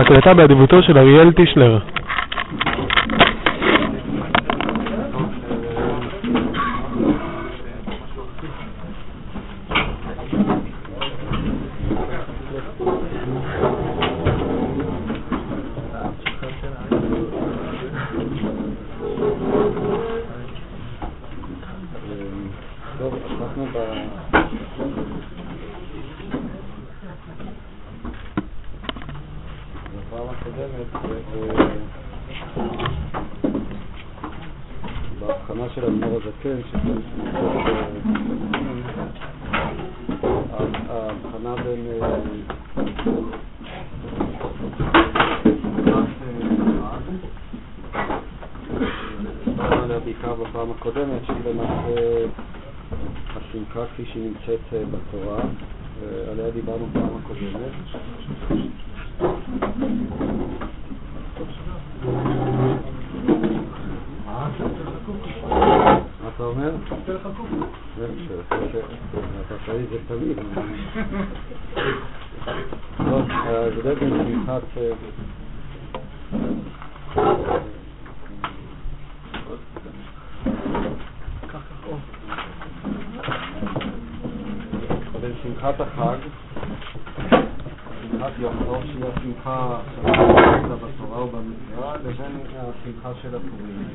הקלטה באדיבותו של אריאל טישלר. טוב, אנחנו ב... בפעם הקודמת, ב- בהבחנה של אדמו"ר הזקן, שכן ההבחנה בין אה, דיברנו עליה בעיקר בפעם הקודמת, שהיא למעשה השמחה כפי שהיא נמצאת אה, בתורה, ועליה דיברנו פעם הקודמת. מה אתה אומר? זה ש- ש- אתה צריך זה תמיד. טוב, ההבדל בין שמחת... אה, בין שמחת החג, שמחת יום טוב שהיא השמחה שאנחנו בתורה ובמקרא, לבין השמחה של הפורים.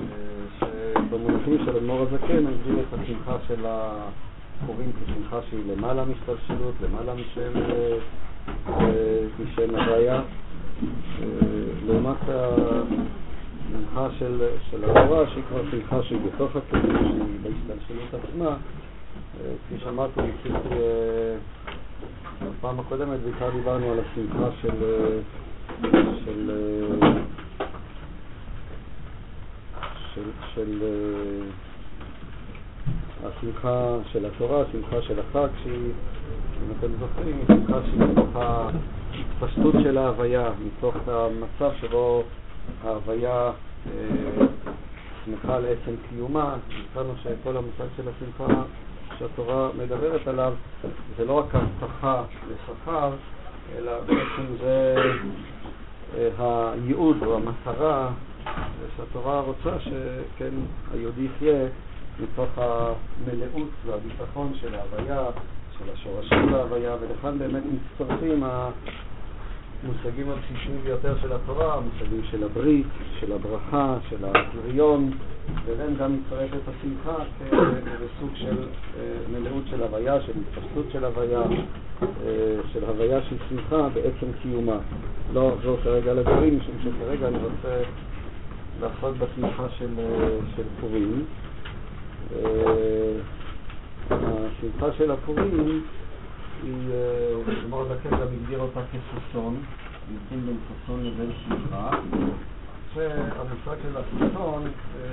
אה, שבמונחים של אדמו"ר הזקן נגדיר את השמחה של הפורים כשמחה שהיא למעלה משתלשלות, למעלה משם, אה, אה, משם הוויה, אה, לעומת השמחה של, של התורה שהיא כבר שמחה שהיא בתוך הפורים, שהיא בהשתלשלות עצמה. אה, כפי שאמרתי, ניסיתי אה, בפעם הקודמת בעיקר דיברנו על השמחה של, אה, של אה, של, של אה, השמחה של התורה, השמחה של החג, שהיא, אם אתם זוכרים, היא שמחה שהיא מתוך ההתפשטות של ההוויה, מתוך המצב שבו ההוויה אה, שמחה לעצם קיומה. נתנו שכל המושג של השמחה שהתורה מדברת עליו זה לא רק הבטחה לשכר, אלא בעצם זה אה, הייעוד או המטרה שהתורה רוצה שכן היהודי יחיה מתוך המלאות והביטחון של ההוויה, של השורשים בהוויה, ולכאן באמת מצטרפים המושגים הבסיסיים ביותר של התורה, המושגים של הברית, של הברכה, של הפריון, ואליהם גם מצטרפת השמחה כסוג של אה, מלאות של הוויה, של התפשטות של הוויה, אה, של הוויה של שמחה בעצם קיומה. לא אחזור כרגע לדברים, משום שכרגע אני רוצה לעסוק בשמחה של, אה, של פורים. השמחה של הפורים היא, אדמו"ר הזקן גם הגדיר אותה כששון, מבחין בין ששון לבין שמחה, והמושג של הששון, אה,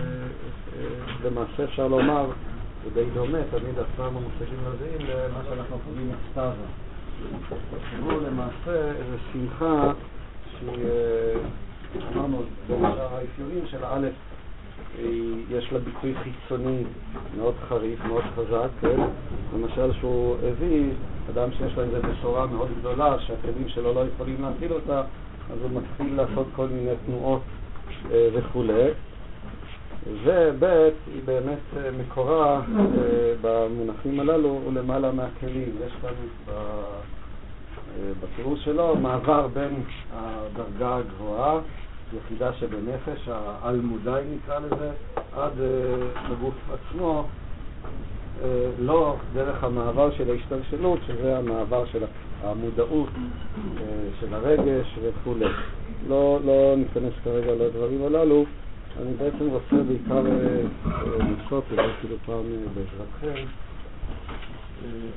אה, למעשה אפשר לומר, הוא די דומה, תמיד עצמם המושגים הזהים למה שאנחנו קוראים אקסטזה. שהוא למעשה איזו שמחה שהיא, אה, אמרנו, בין האפיונים של א', יש לה ביטוי חיצוני מאוד חריף, מאוד חזק, כן? למשל שהוא הביא, אדם שיש לו איזו בשורה מאוד גדולה שהכלים שלו לא יכולים להכיל אותה, אז הוא מתחיל לעשות כל מיני תנועות וכולי. וב' היא באמת אה, מקורה אה, במונחים הללו הוא למעלה מהכלים. יש כאן ב... אה, בפירוש שלו מעבר בין הדרגה הגבוהה יחידה שבנפש, העל-מודעי נקרא לזה, עד הגוף עצמו, לא דרך המעבר של ההשתלשלות, שזה המעבר של המודעות, של הרגש וכו'. לא, לא ניכנס כרגע לדברים הללו, אני בעצם רוצה בעיקר לנסות, אולי אפילו פעם בעזרתכם,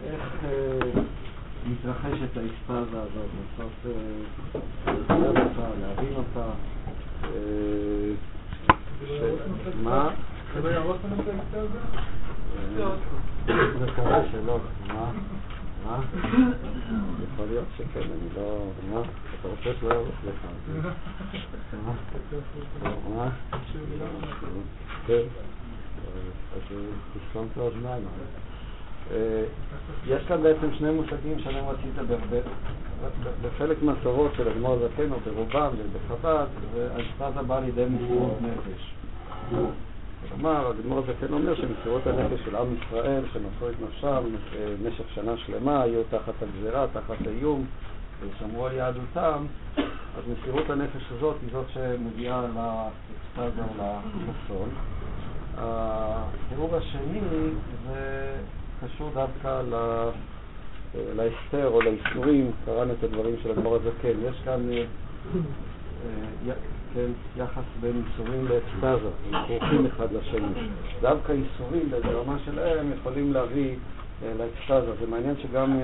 איך מתרחשת האספזה הזאת, לנסות לדבר אותה, להבין אותה. מה? זה לא יהרוס לנו את הזה? זה קרה שלא, מה? יכול להיות שכן, אני לא... מה? אתה רוצה שלא יהרוס לך? מה? אז תסתום את האוזניים. יש כאן בעצם שני מושגים שאני רציתי לדבר בחלק מהסורות של אדמו"ר הזקן, או ברובם ובחב"ד, האקסטזה באה לידי מסירות נפש. כלומר, אדמו"ר הזקן אומר שמסירות הנפש של עם ישראל, שמסרו את נפשם במשך שנה שלמה, היו תחת הגזירה, תחת האיום, ושמרו על יהדותם, אז מסירות הנפש הזאת היא זאת שמגיעה לאקסטזה או לחסון. התיאור השני זה קשור דווקא להסתר או לאיסורים, קראנו את הדברים של אדמו"ר הזקן. יש כאן אה, אה, כן, יחס בין איסורים לאקסטזה, הם כרוכים אחד לשני. דווקא איסורים ברמה שלהם יכולים להביא אה, לאקסטזה. זה מעניין שגם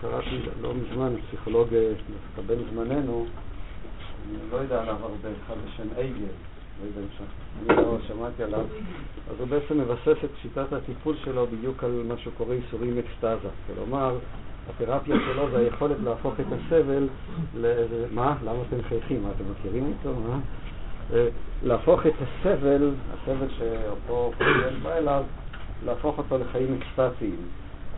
קראתי לא מזמן פסיכולוג דווקא בן זמננו, אני לא יודע עליו הרבה, אחד בשם אייגל. לא יודע אם אני לא שמעתי עליו, אז הוא בעצם מבסס את שיטת הטיפול שלו בדיוק על מה שהוא קורא איסורים אקסטזה. כלומר, התרפיה שלו זה היכולת להפוך את הסבל לאיזה... מה? למה אתם מחייכים? מה, אתם מכירים אותו? מה? אה, להפוך את הסבל, הסבל שאותו פרויקט בא אליו, להפוך אותו לחיים אקסטטיים.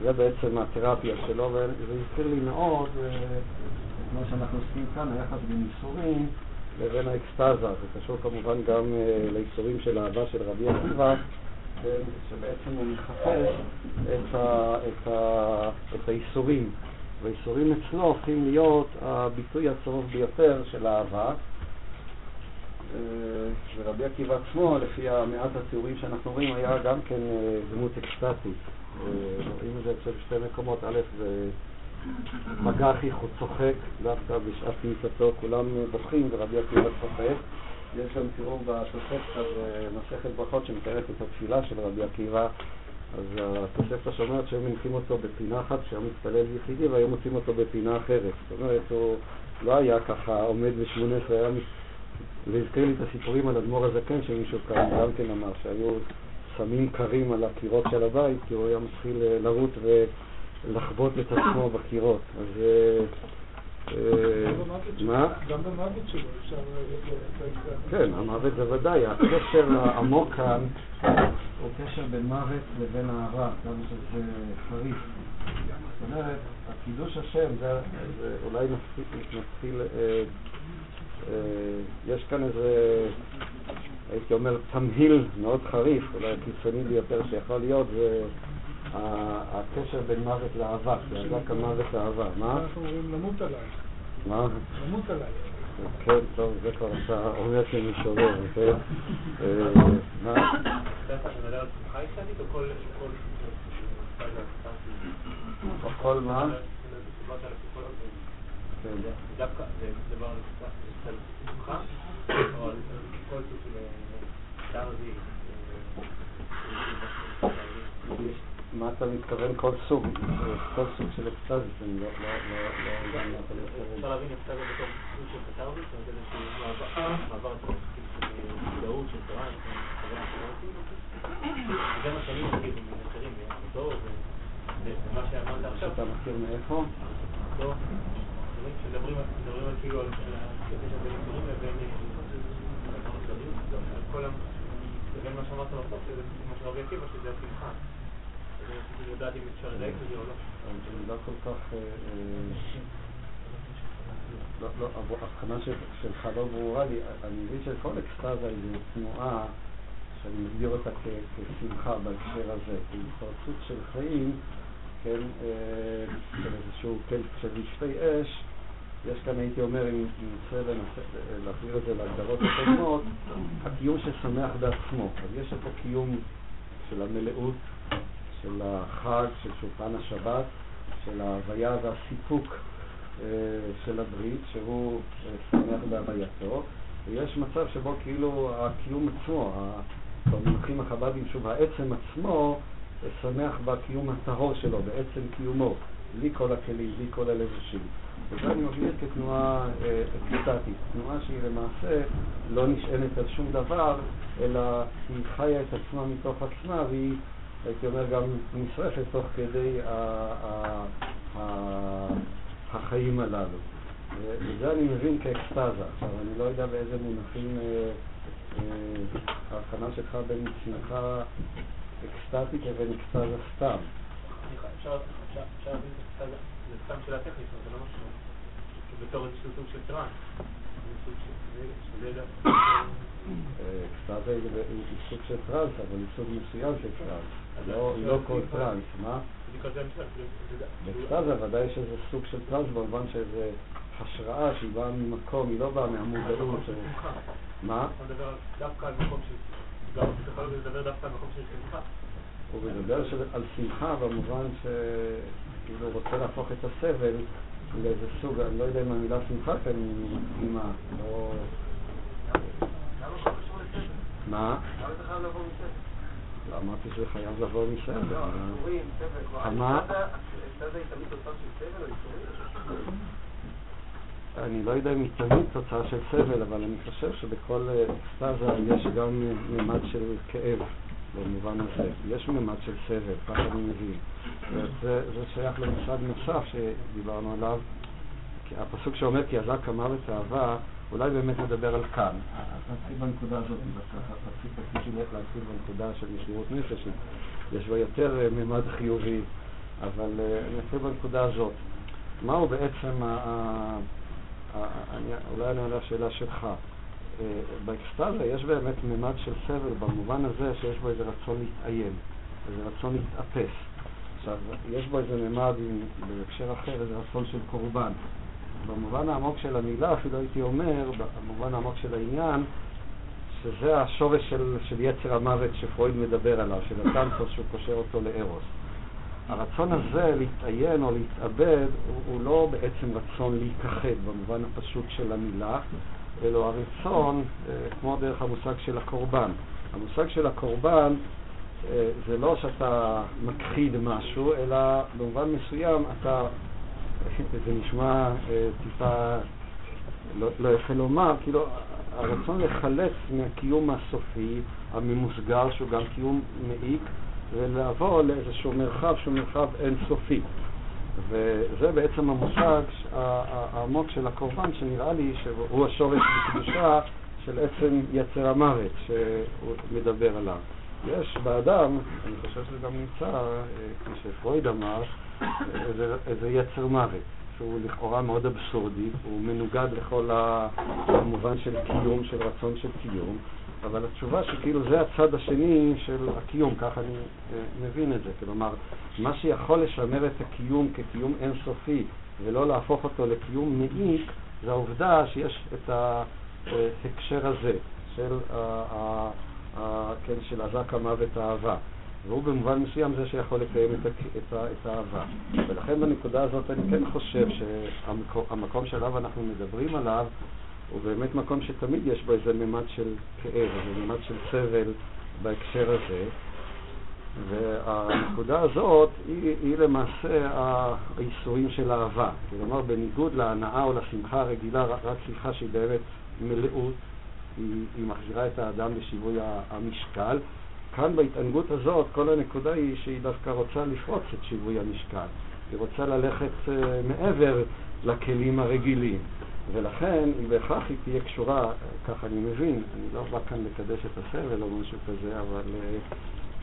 זה בעצם התרפיה שלו, וזה הזכיר לי מאוד אה, את מה שאנחנו עושים כאן, היחס בין איסורים. לבין האקסטזה, זה קשור כמובן גם uh, לאיסורים של אהבה של רבי עקיבא, כן, שבעצם הוא מחפש את, ה, את, ה, את האיסורים, והאיסורים אצלו הופכים להיות הביטוי הצרוף ביותר של אהבה. אה, ורבי עקיבא עצמו, לפי המעט התיאורים שאנחנו רואים, היה גם כן אה, דמות אקסטטית. רואים את זה בשתי מקומות, א' מג"חי צוחק, דווקא בשעת כניסתו כולם בוכים ורבי עקיבא צוחק. יש גם תראו בתוספתא במסכת ברכות שמתארת את התפילה של רבי עקיבא, אז התוספתא שאומרת שהם מניחים אותו בפינה אחת כשהיה מתפלל יחידי והיו מוצאים אותו בפינה אחרת. זאת אומרת, הוא לא היה ככה עומד בשמונה עשרה, היה... זה הזכיר לי את הסיפורים על אדמו"ר הזקן שמישהו כאן גם כן אמר, שהיו סמים קרים על הקירות של הבית כי הוא היה מתחיל לרוט ו... לחבוט את עצמו בקירות. אז... אה, אה, מה? גם במוות שלו אפשר... כן, המוות זה ודאי. הקשר העמוק כאן הוא קשר בין מוות לבין אהבה, כמה שזה חריף. זאת אומרת, הקידוש השם, זה אולי נתחיל... אה, יש כאן איזה, הייתי אומר, תמהיל מאוד חריף, אולי הקיצוני ביותר שיכול להיות, זה הקשר בין מוות לאהבה, דאגה כמוות לאהבה. מה? אנחנו אומרים למות עליי. מה? למות עליי. כן, טוב, זה כבר אתה אומר שאני שובר, כן? מה? כל מה? כן. דווקא זה דבר על שמחה, או על כל סוג של מה אתה מתכוון כל סוג? כל סוג של אקסטזיס, אני לא אתה. אפשר להבין אקסטזיה בתור סוג של קטרזיס, זאת אומרת איזשהו מעבר של תורה, זה מה שאמרת עכשיו. שאתה מכיר מאיפה? לא, כאילו על לבין לבין מה שאמרת בסוף, שזה מה של רבי עקיבא, שזה השמחה. לא. לא כל כך... אה, אה, לא, לא, ההבחנה שלך לא ברורה לי. אני מבין שכל אקסטזה היא תנועה שאני מגדיר אותה כשמחה בהקשר הזה, כהתפרצות של חיים, כן, אה, של איזשהו קלט של משפי אש, יש כאן, הייתי אומר, אם ננסה להחזיר את זה להגדרות הקודמות, הקיום ששמח בעצמו. אז יש פה קיום של המלאות, של החג, של שולחן השבת, של ההוויה והסיפוק אה, של הברית, שהוא אה, שמח בהווייתו, ויש מצב שבו כאילו הקיום עצמו, במונחים החב"דים, שוב, העצם עצמו אה, שמח בקיום הטהור שלו, בעצם קיומו, בלי כל הכלים, בלי כל הלבושים. וזה אני מגדיר כתנועה אקסטטית, תנועה שהיא למעשה לא נשענת על שום דבר, אלא היא חיה את עצמה מתוך עצמה והיא הייתי אומר גם נשרפת תוך כדי החיים הללו. וזה אני מבין כאקסטזה. עכשיו, אני לא יודע באיזה מונחים אה, אה, ההבחנה שלך בין שמחה אקסטטית לבין אקסטזה סתם. אפשר להבין אקסטזה, זה סתם שאלה טכנית, אבל זה לא משהו. בתור איזשהו סוג של טראנס. אקסטזה היא סוג של טראנס, אבל היא סוג מסוים של טראנס. לא, לא כל טראנס, מה? באקסטזה ודאי יש איזה סוג של טראנס במובן שזה השראה שהיא באה ממקום, היא לא באה מהמודעות. מה? דווקא על מקום של... אתה לדבר דווקא על מקום של שמחה. הוא מדבר על שמחה במובן שכאילו רוצה להפוך את הסבל לאיזה סוג, אני לא יודע אם המילה שמחה כאן היא מתאימה, לא... מה? לא אמרתי שזה חייב לבוא מסבל. מה? אני לא יודע אם היא תמיד תוצאה של סבל, אבל אני חושב שבכל אקסטזה יש גם ממד של כאב. במובן הזה. יש ממד של סבל, ככה אני מבין. וזה זה שייך למושג נוסף שדיברנו עליו, הפסוק שאומר כי עזק המוות אהבה, אולי באמת מדבר על כאן. נתחיל בנקודה הזאת, רציתי להתחיל בנקודה של מסירות נפש, יש בה יותר אה, ממד חיובי, אבל אה, אני אתחיל בנקודה הזאת. מהו בעצם, אולי אני עונה לשאלה שלך. באקסטזה יש באמת ממד של סבל במובן הזה שיש בו איזה רצון להתעיין, איזה רצון להתאפס. עכשיו, יש בו איזה ממד, בהקשר אחר, איזה רצון של קורבן. במובן העמוק של המילה, אפילו הייתי אומר, במובן העמוק של העניין, שזה השורש של, של יצר המוות שפרויד מדבר עליו, של הטנטוס שהוא קושר אותו לארוס. הרצון הזה להתעיין או להתאבד הוא, הוא לא בעצם רצון להיכחד במובן הפשוט של המילה, אלא הרצון, אה, כמו דרך המושג של הקורבן. המושג של הקורבן אה, זה לא שאתה מכחיד משהו, אלא במובן מסוים אתה, זה נשמע אה, טיפה לא, לא יפה לומר, כאילו הרצון לחלץ מהקיום הסופי, הממוסגר, שהוא גם קיום מעיק, ולעבור לאיזשהו מרחב שהוא מרחב אינסופי. וזה בעצם המושג העמוק של הקורבן, שנראה לי שהוא השורש בקדושה של עצם יצר המוות שהוא מדבר עליו. יש באדם, אני חושב שזה גם נמצא, אה, כפי שפרויד אמר, איזה, איזה יצר מוות, שהוא לכאורה מאוד אבסורדי, הוא מנוגד לכל המובן של קיום, של רצון של קיום, אבל התשובה שכאילו זה הצד השני של הקיום, ככה אני אה, מבין את זה. כלומר, מה שיכול לשמר את הקיום כקיום אינסופי ולא להפוך אותו לקיום מעיק, זה העובדה שיש את ההקשר הזה של, כן, של אזק המוות האהבה. והוא במובן מסוים זה שיכול לקיים את, את, את האהבה. ולכן בנקודה הזאת אני כן חושב שהמקום שעליו אנחנו מדברים עליו הוא באמת מקום שתמיד יש בו איזה ממד של כאב, איזה ממד של סבל בהקשר הזה. והנקודה הזאת היא, היא למעשה האיסורים של אהבה. כלומר, בניגוד להנאה או לשמחה הרגילה, רק שמחה שהיא באמת מלאות, היא, היא מחזירה את האדם לשיווי המשקל. כאן בהתענגות הזאת, כל הנקודה היא שהיא דווקא רוצה לפרוץ את שיווי המשקל. היא רוצה ללכת uh, מעבר לכלים הרגילים. ולכן, בהכרח היא תהיה קשורה, כך אני מבין, אני לא בא כאן לקדש את הסבל או משהו כזה, אבל uh,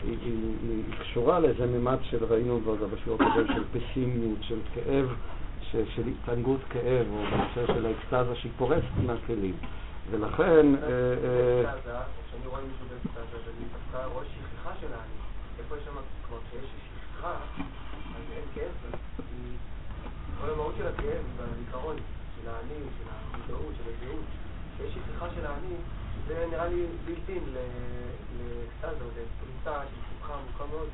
היא, היא, היא קשורה לאיזה ממד של ראינו בשיעור הקודם של פסימיות, של כאב, ש, של התענגות כאב, או בהקשר של האקסטזה שהיא פורצת מהכלים. ולכן... כשאני רואה מישהו באקסטזה, אני דווקא רואה שכחה של. איפה יש שם, כמו שיש שכחה, אז אין כאב, כל המהות של הכאב והזיכרון של האני, של המודעות, של הזהות, שיש שכחה של האני, זה נראה לי בלתי לאקסטזה או לפריצה של שמחה עמוקה מאוד.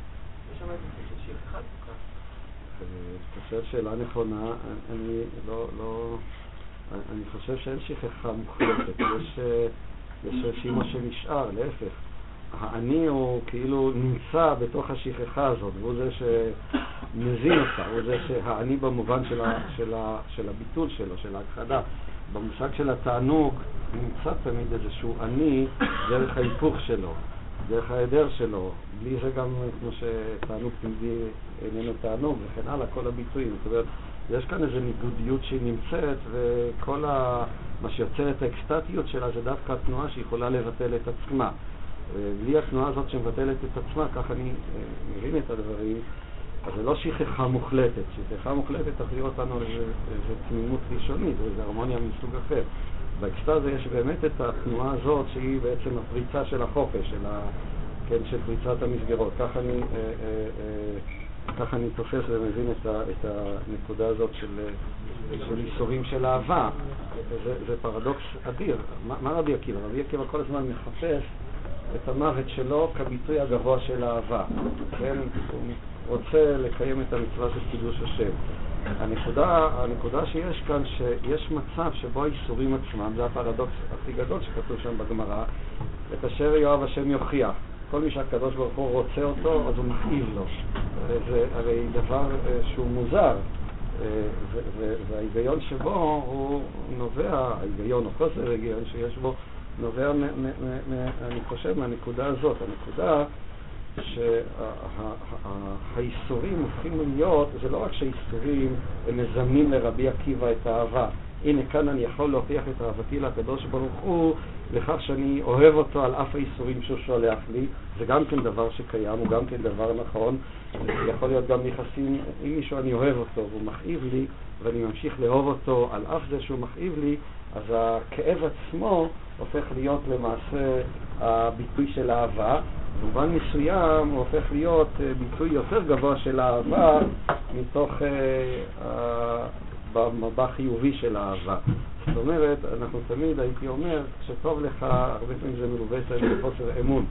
יש שם איזה שכחה עמוקה. אתה שואל שאלה נכונה, אני לא, לא, אני חושב שאין שכחה מוחלטת, יש רשימה שנשאר, להפך. האני הוא כאילו נמצא בתוך השכחה הזאת, והוא זה שמזין אותה, הוא זה שהאני במובן של, ה, של, ה, של הביטול שלו, של ההכחדה. במושג של התענוג נמצא תמיד איזשהו אני דרך ההיפוך שלו, דרך ההיעדר שלו. בלי זה גם כמו שתענוג תמידי איננו תענוג וכן הלאה, כל הביטויים. זאת אומרת, יש כאן איזו ניגודיות שהיא נמצאת, וכל ה... מה שיוצר את האקסטטיות שלה זה דווקא התנועה שיכולה לבטל את עצמה. בלי התנועה הזאת שמבטלת את עצמה, כך אני אה, מבין את הדברים, אז זה לא שכחה מוחלטת, שכחה מוחלטת תחזיר אותנו לאיזו תמימות ראשונית, או איזו הרמוניה מסוג אחר. באקסטזה יש באמת את התנועה הזאת שהיא בעצם הפריצה של החופש, של, ה, כן, של פריצת המסגרות. כך אני, אה, אה, אה, כך אני תופס ומבין את, ה, את הנקודה הזאת של, של איסורים של אהבה. זה, זה פרדוקס אדיר. מה, מה רבי עקיבא? רבי עקיבא כל הזמן מחפש את המוות שלו כביטוי הגבוה של אהבה. כן? הוא רוצה לקיים את המצווה של קידוש השם. הנקודה, הנקודה שיש כאן, שיש מצב שבו האיסורים עצמם, זה הפרדוקס הכי גדול שכתוב שם בגמרא, את אשר יאהב השם יוכיח. כל מי שהקדוש ברוך הוא רוצה אותו, אז הוא מכאיב לו. זה הרי דבר אה, שהוא מוזר, אה, וההיגיון שבו הוא נובע, ההיגיון או חוסר ההיגיון שיש בו, נובע, אני חושב, מהנקודה הזאת. הנקודה שהאיסורים הופכים להיות, זה לא רק שהאיסורים מזמנים לרבי עקיבא את האהבה. הנה כאן אני יכול להוכיח את אהבתי לקדוש ברוך הוא לכך שאני אוהב אותו על אף האיסורים שהוא שולח לי. זה גם כן דבר שקיים, הוא גם כן דבר נכון. יכול להיות גם יחסים עם מישהו אני אוהב אותו והוא מכאיב לי ואני ממשיך לאהוב אותו על אף זה שהוא מכאיב לי, אז הכאב עצמו הופך להיות למעשה הביטוי של אהבה. במובן מסוים הוא הופך להיות אה, ביטוי יותר גבוה של אהבה מתוך אה, במבע חיובי של אהבה. זאת אומרת, אנחנו תמיד, הייתי אומר, כשטוב לך, הרבה פעמים זה מלווה אצלנו בחוסר אמון.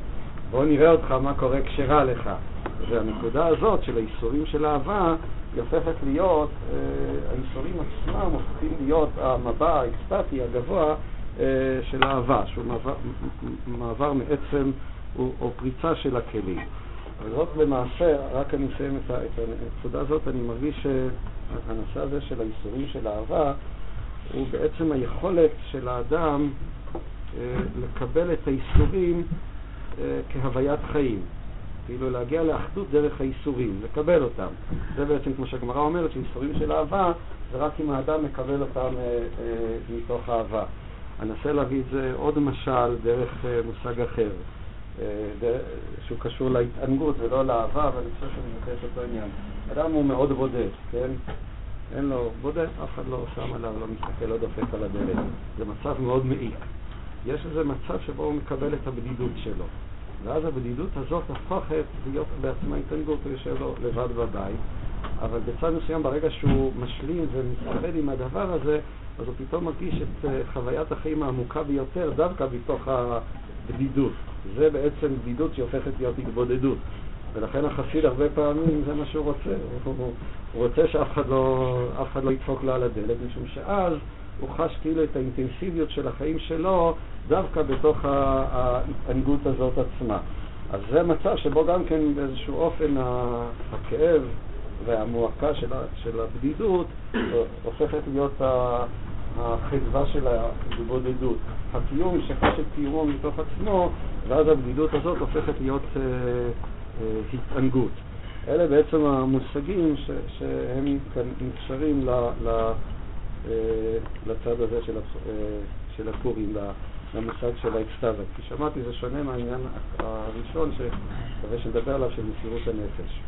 בוא נראה אותך מה קורה כשרע לך. והנקודה הזאת של האיסורים של אהבה, היא הופכת להיות, אה, האיסורים עצמם הופכים להיות המבע האקסטטי הגבוה אה, של אהבה, שהוא מעבר, מעבר מעצם או, או פריצה של הכלים. אבל זאת למעשה, רק אני אסיים את הנקודה הזאת, אני מרגיש שהנושא הזה של האיסורים של אהבה הוא בעצם היכולת של האדם אה, לקבל את האיסורים אה, כהוויית חיים. כאילו להגיע לאחדות דרך האיסורים, לקבל אותם. זה בעצם, כמו שהגמרא אומרת, שאיסורים של אהבה זה רק אם האדם מקבל אותם אה, אה, מתוך אהבה. אנסה להביא את זה עוד משל דרך אה, מושג אחר. אה, שהוא קשור להתענגות ולא לאהבה, אבל אני חושב שאני מבקש אותו עניין. אדם הוא מאוד בודד, כן? אין לו, בודד, אף אחד לא שם עליו, לא מסתכל, לא דופק על הדלת. זה מצב מאוד מעיק. יש איזה מצב שבו הוא מקבל את הבדידות שלו. ואז הבדידות הזאת הופכת להיות בעצמה התענגות, לו לבד בבית, אבל בצד מסוים ברגע שהוא משלים ומתאבד עם הדבר הזה, אז הוא פתאום מרגיש את אה, חוויית החיים העמוקה ביותר דווקא בתוך הבדידות. זה בעצם בדידות שהופכת להיות התבודדות. ולכן החסיד הרבה פעמים זה מה שהוא רוצה. הוא, הוא רוצה שאף אחד, לא, אחד לא ידפוק לו על הדלת, משום שאז הוא חש כאילו את האינטנסיביות של החיים שלו דווקא בתוך ההתענגות הזאת עצמה. אז זה מצב שבו גם כן באיזשהו אופן הכאב והמועקה של, הבדידות הופכת להיות החדווה של ההתבודדות. הקיום שחש את קיומו מתוך עצמו, ואז הבדידות הזאת הופכת להיות אה, אה, התענגות. אלה בעצם המושגים ש, שהם נקשרים ל, ל, לצד הזה של, אה, של הפורים, למושג של האקסטאזה. כי שמעתי, זה שונה מהעניין הראשון, שמקווה שנדבר עליו, של מסירות הנפש.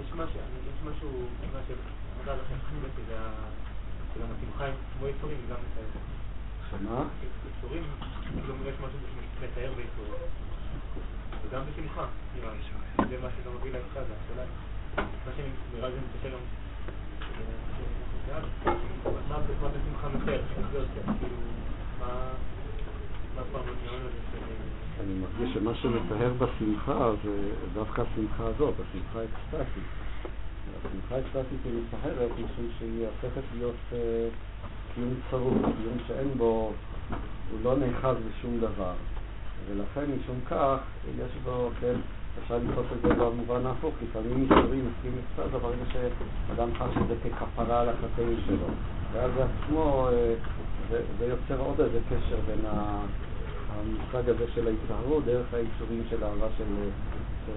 יש משהו, מה שמדע לכם זה גם השמחה כמו יצורים וגם מתאר. שמה? יצורים, כאילו יש משהו שמתאר ביצורים. וגם בשמחה, נראה לי. זה מה שגם מביא לאחד, אני מרגיש שמה שמטהר בשמחה זה דווקא השמחה הזאת, השמחה האקסטטית. השמחה האקסטטית היא מטהרת משום שהיא הופכת להיות uh, קיום צרוף, קיום שאין בו, הוא לא נאחז בשום דבר. ולכן משום כך, יש בו, כן, אפשר לתפוס את זה במובן ההפוך, לפעמים ייסורים מסכים אקסטזה ברגע שאדם חש את זה ככפרה על החטאים שלו. ואז עצמו, אה, זה, יוצר עוד איזה קשר בין. המושג הזה של ההתנערות דרך האיסורים של אהבה של,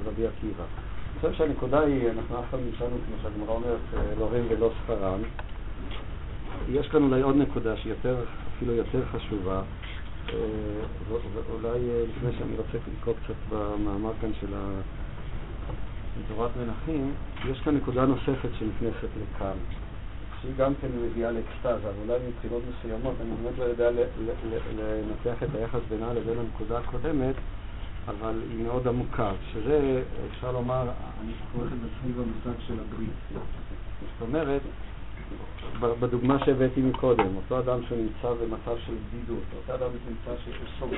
רבי עקיבא. אני חושב שהנקודה היא, אנחנו אף פעם נשארנו, כמו שהגמרא אומרת, לא הם ולא שכרם. יש כאן אולי עוד נקודה שהיא אפילו יותר חשובה, ואולי אה, לפני שאני רוצה לקרוא קצת במאמר כאן של תורת מלכים, יש כאן נקודה נוספת שנכנסת לכאן, שהיא גם כן מביאה לאקסטזה, ואולי מבחינות מסוימות, אני באמת לא יודע לנתח את היחס בינה לבין הנקודה הקודמת, אבל היא מאוד עמוקה, שזה, אפשר לומר, אני קורא את זה סביב המושג של הברית. זאת אומרת, בדוגמה שהבאתי מקודם, אותו אדם שנמצא במצב של בדידות, אותו אדם שנמצא שהוא סובל,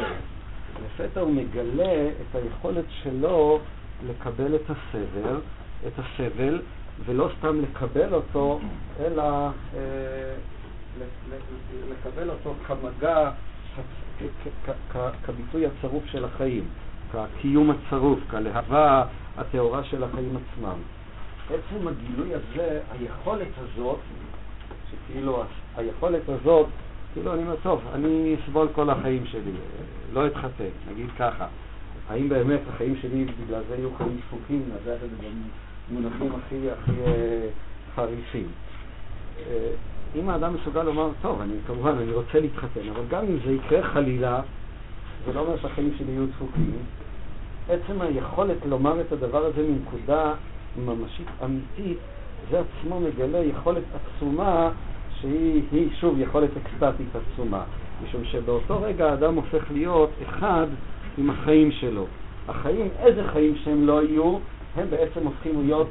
לפתע הוא מגלה את היכולת שלו לקבל את הסבל, את הסבל, ולא סתם לקבל אותו, אלא אה, לקבל אותו כמגע, כביטוי הצרוף של החיים, כקיום הצרוף, כלהבה הטהורה של החיים עצמם. עצם הגילוי הזה, היכולת הזאת, שכאילו היכולת הזאת, כאילו אני אומר, טוב, אני אסבול כל החיים שלי, לא אתחתן, נגיד ככה. האם באמת החיים שלי בגלל זה יהיו חיים שפוכים, לדעת את זה במונחים הכי הכי אה, חריפים. אה, אם האדם מסוגל לומר, טוב, אני כמובן, אני רוצה להתחתן, אבל גם אם זה יקרה חלילה, זה לא אומר שהחיים שלי יהיו דפוקים. עצם היכולת לומר את הדבר הזה מנקודה ממשית אמיתית, זה עצמו מגלה יכולת עצומה שהיא שוב יכולת אקסטטית עצומה. משום שבאותו רגע האדם הופך להיות אחד עם החיים שלו. החיים, איזה חיים שהם לא יהיו, הם בעצם הופכים להיות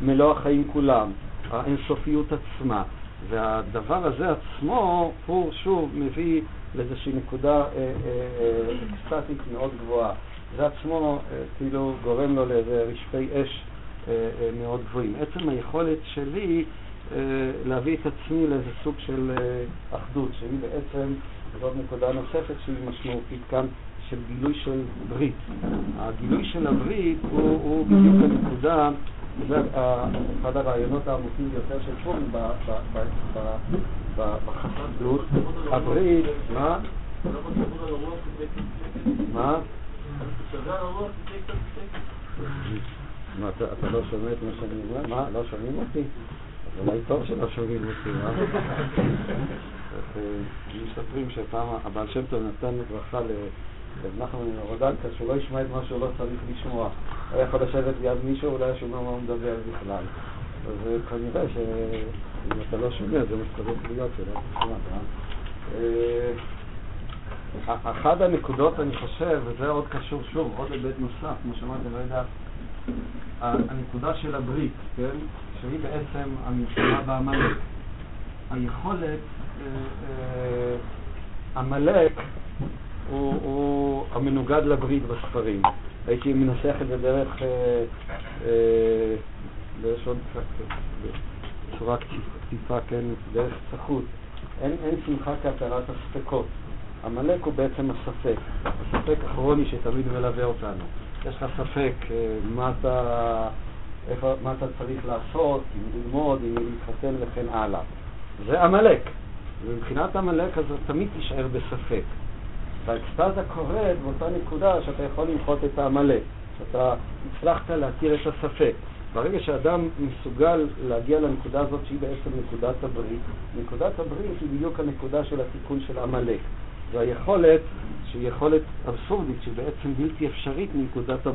מלוא החיים כולם, האינסופיות עצמה. והדבר הזה עצמו הוא שוב מביא לאיזושהי נקודה אה, אה, אה, אקסטטית מאוד גבוהה. זה עצמו כאילו גורם לו לאיזה רשפי אש מאוד גבוהים. עצם היכולת שלי אה, להביא את עצמי לאיזה סוג של אה, אחדות, שהיא בעצם, זאת נקודה נוספת שהיא משמעותית כאן, של גילוי של ברית. הגילוי של הברית הוא, הוא בדיוק הנקודה, זה אחד הרעיונות העמוקים ביותר של פורים בחסידות. הברית, מה? מה? מה, אתה לא שומע את מה שאני אומר? מה, לא שומעים אותי? אז אולי טוב שלא שומעים אותי, מה? מספרים שפעם הבעל שם טוב נתן ברכה רב נחמן רודנקה, שהוא לא ישמע את מה שהוא לא צריך לשמוע. הוא יכול לשבת ליד מישהו, אולי שומע מה הוא מדבר בכלל. אז כנראה שאם אתה לא שומע, זה מה שצריך להיות, שלא תשמע. אה? אחת הנקודות, אני חושב, וזה עוד קשור שוב, עוד היבט נוסף, כמו שאמרתי, לא יודע, הנקודה של הברית, כן? שהיא בעצם המלחמה בעמלק. היכולת, אה, אה, עמלק הוא, הוא המנוגד לברית בספרים. הייתי מנסח את זה דרך, אה, אה, בלשון, בצורה קטיפה, כן, דרך צחות. אין, אין שמחה כהתרת הספקות. עמלק הוא בעצם הספק, הספק הכרוני שתמיד מלווה אותנו. יש לך ספק אה, מה אתה, איפה, מה אתה צריך לעשות, אם ללמוד, אם להתחתן וכן הלאה. זה עמלק. ומבחינת עמלק אז תמיד תישאר בספק. והאקסטזה קורית באותה נקודה שאתה יכול למחות את העמלק, שאתה הצלחת להתיר את הספק. ברגע שאדם מסוגל להגיע לנקודה הזאת שהיא בעצם נקודת הברית, נקודת הברית היא בדיוק הנקודה של התיקון של עמלק. והיכולת, שהיא יכולת אבסורדית, שהיא בעצם בלתי אפשרית מנקודת,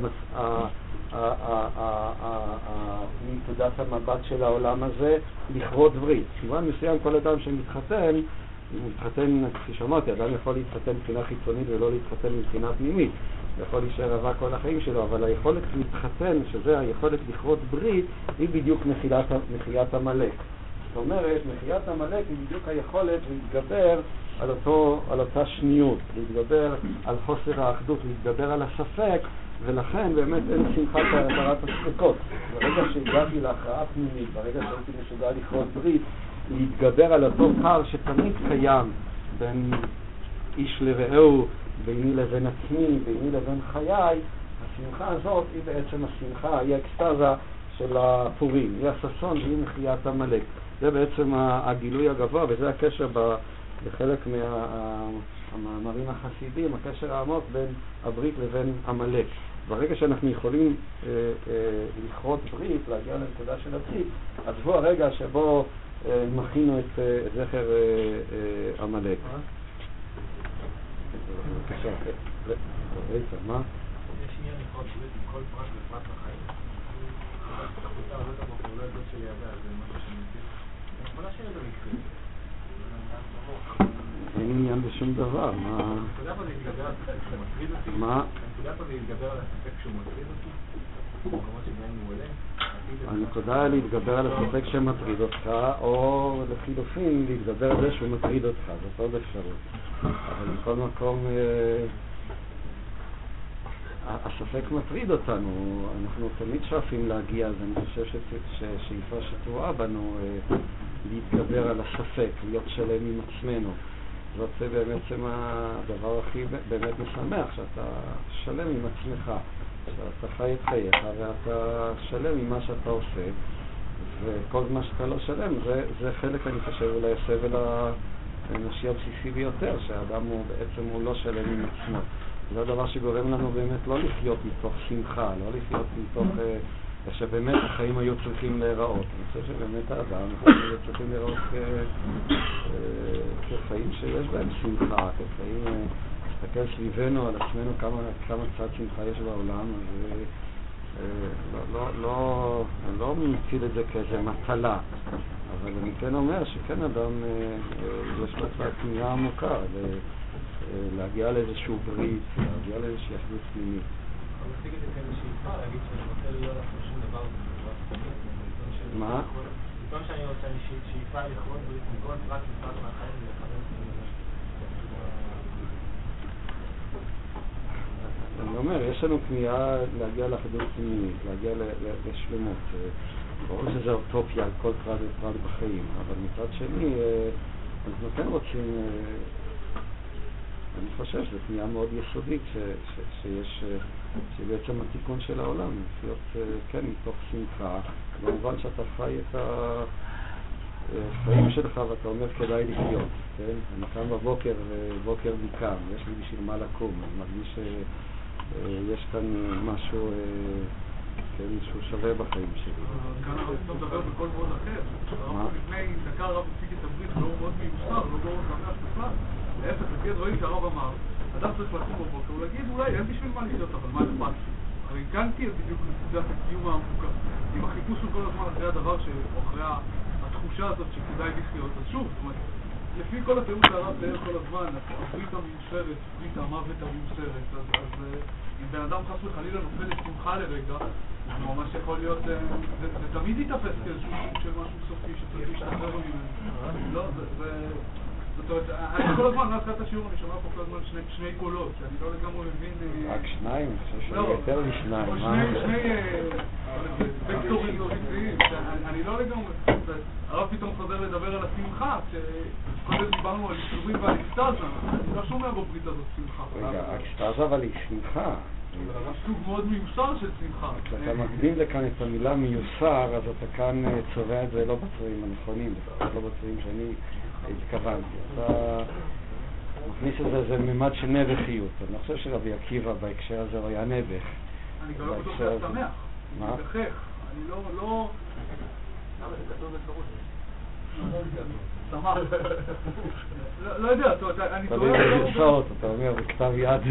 המבט של העולם הזה, לכרות ברית. במובן מסוים כל אדם שמתחתן להתחתן, כפי שאמרתי, אדם יכול להתחתן מבחינה חיצונית ולא להתחתן מבחינה פנימית. הוא יכול להישאר רווק כל החיים שלו, אבל היכולת להתחתן, שזה היכולת לכרות ברית, היא בדיוק מחיית עמלק. זאת אומרת, מחיית עמלק היא בדיוק היכולת להתגבר על, אותו, על אותה שניות, להתגבר על חוסר האחדות, להתגבר על הספק, ולכן באמת אין שמחה כהתרת הספקות. ברגע שהגעתי להכרעה פנימית, ברגע שהייתי מסוגל לכרות ברית, להתגבר על אותו פער שתמיד קיים בין איש לרעהו, ביני לבין עצמי, ביני לבין חיי, השמחה הזאת היא בעצם השמחה, היא האקסטזה של הפורים, היא הששון והיא מחיית עמלק. זה בעצם הגילוי הגבוה וזה הקשר בחלק מהמאמרים החסידים, הקשר העמוק בין הברית לבין עמלק. ברגע שאנחנו יכולים אה, אה, לכרות ברית, להגיע לנקודה של הברית, אז הוא הרגע שבו אה, מכינו את אה, זכר אה, עמלק. בבקשה. איתן, מה? יש עניין עם כל פרט ופרט בחיים. זה משהו שאני מכיר. בוא נשאיר את המקרה. אין עניין בשום דבר, מה... אתה יודע מה להתגבר על הספק שהוא מטריד אותי? מה? אתה יודע מה להתגבר על הספק שהוא מטריד אותי? הנקודה להתגבר על הספק שמטריד אותך, או לחילופין, להתגבר על זה שהוא מטריד אותך, זאת עוד אפשרות. אבל בכל מקום, אה, הספק מטריד אותנו, אנחנו תמיד שואפים להגיע, אז אני חושב ששאיפה שתרועה בנו אה, להתגבר על הספק, להיות שלם עם עצמנו. זה בעצם הדבר הכי באמת משמח, שאתה שלם עם עצמך, שאתה חי את חייך ואתה שלם עם מה שאתה עושה, וכל זמן שאתה לא שלם, זה, זה חלק, אני חושב, אולי הסבל האנושי הבסיסי ביותר, שהאדם הוא בעצם הוא לא שלם עם עצמו. זה הדבר שגורם לנו באמת לא לחיות מתוך שמחה, לא לחיות מתוך... אה, איך שבאמת החיים היו צריכים להיראות. אני חושב שבאמת האדם, היו צריכים להיראות כ- אה, כחיים שיש בהם שמחה, כחיים, אה, להסתכל סביבנו על עצמנו כמה, קצת שמחה יש בעולם, אז אה, אה, לא, לא, לא, מציל את זה כאיזה מטלה, אבל אני כן אומר שכן אדם, אה, אה, יש לו העמוקה ל- אה, להגיע לאיזשהו ברית, להגיע לאיזושהי אחדות פנימית. אני מציג את זה כאיזושהי שאיפה, להגיד שאני רוצה לעשות מה? שאני רוצה שאיפה לכרות ברית מהחיים ולכוון אני אומר, יש לנו פנייה להגיע לאחדות פנימית, להגיע לשלמות. ברור שזה אוטופיה על כל פרט ופרט בחיים, אבל מצד שני, אה, אנחנו כן רוצים, אה, אני חושב שזו פנייה מאוד יסודית, שיש, אה, שבעצם התיקון של העולם, לחיות, אה, כן, מתוך שמחה, במובן שאתה חי את החיים שלך ואתה אומר כדאי לחיות, כן? אני קם בבוקר ובוקר בי קם, יש לי בשביל מה לקום, אני מרגיש שיש כאן משהו, אה, כן, שהוא שווה בחיים שלי. כאן הרב אתה מדבר בקול מאוד אחר. הרב לפני דקה הרב הציג את הברית לא מאוד מיוסר, לא מאוד שמח בכלל. להפך, לפי הדברים שהרב אמר, אדם צריך לקום בבוקר ולהגיד אולי אין בשביל מה לחיות, אבל מה אכפת לי? הרי כאן תהיה בדיוק נקודת הקיום העמוקה. אם החיפוש הוא כל הזמן אחרי הדבר, ש- אחרי התחושה הזאת שכדאי לחיות, אז שוב, זאת אומרת, לפי כל התיאור שהרב תיאר כל הזמן, הברית המיוסרת, ברית המוות המיוסרת, אז אז, אה, אם בן אדם חס וחלילה נופל לשמחה לרגע, זה ממש יכול להיות, אה, זה זה תמיד ייתפס כאיזשהו סוג של משהו סופי שצריך להשתחרר ממנו. לא, זה... זאת אומרת, אני כל הזמן, מאז תחילת השיעור, אני שומע פה כל הזמן שני- קולות, שאני לא לגמרי מבין... אה, רק שניים? אני חושב שזה לא, משניים. או? שני, אה, וקטורים שאני- אני לא לגמרי, הרב פתאום חוזר לדבר על השמחה, שקודם דיברנו על איסורים ועל אקסטזה, אני לא שומע בברית הזאת שמחה. רגע, האקסטזה אבל היא שמחה. סוג מאוד מיוסר של שמחה. כשאתה מקדים לכאן את המילה מיוסר, אז אתה כאן אה, צובע את זה לא בצבעים הנכונים, לא בצבעים שאני התכוונתי. אתה מכניס את זה איזה ממד של נבחיות. אני לא חושב שרבי עקיבא בהקשר הזה הוא היה נבך. אני גם לא בטוח שהיה. שמח. מה? אני מגחך. אני לא, לא... למה זה כתוב בפירוש? לא- לא יודע, אני טועה... אתה אומר בכתב יד.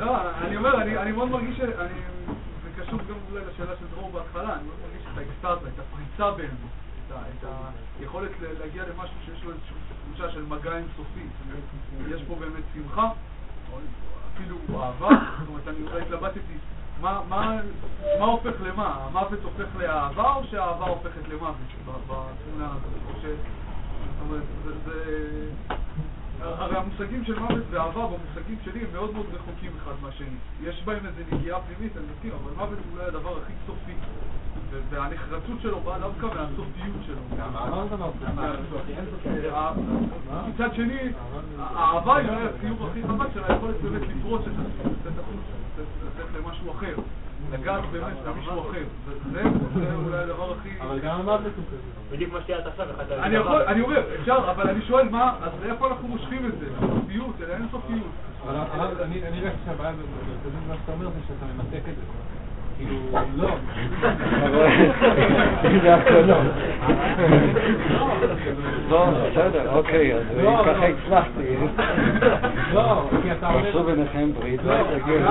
לא, אני אומר, אני, מאוד מרגיש, זה קשור גם אולי לשאלה של דרור בהתחלה, אני מאוד מרגיש את האקסטזה, את הפריצה באמת, את, היכולת להגיע למשהו שיש לו איזושהי תחושה של מגע אינסופי. יש פה באמת שמחה, אפילו אהבה, זאת אומרת, אני התלבטתי, מה, מה, הופך למה? המוות הופך לאהבה או שהאהבה הופכת למוות בתמונה הזאת? זאת אומרת, זה... הרי המושגים של מוות ואהבה במושגים שלי הם מאוד מאוד רחוקים אחד מהשני. יש בהם איזו נגיעה פנימית, אני מסכים, אבל מוות הוא אולי הדבר הכי סופי. והנחרצות שלו באה דווקא מהסופיות שלו. אה, מצד שני, האהבה היא אולי הציור הכי חזק של היכולת באמת לפרוץ את הסופיות, לצאת החוצה, לצאת למשהו אחר, לגעת באמת במישהו אחר. זה אולי הדבר הכי... אבל גם המוות הוא כזה. בדיוק מה שתיארת עכשיו, אחד אני יכול, אני אומר, אפשר, אבל אני שואל מה, אז לאיפה אנחנו מושכים את זה? לסופיות, אל האינסופיות. אבל אני אני רואה שהבעיה מה שאתה אומר זה שאתה ממתק את זה. כאילו, לא. זה הקולות. לא, בסדר, אוקיי, אז לא, ככה לא. הצלחתי. לא, כי אתה אומר... עשו ביניכם ברית, לא, לא תגיע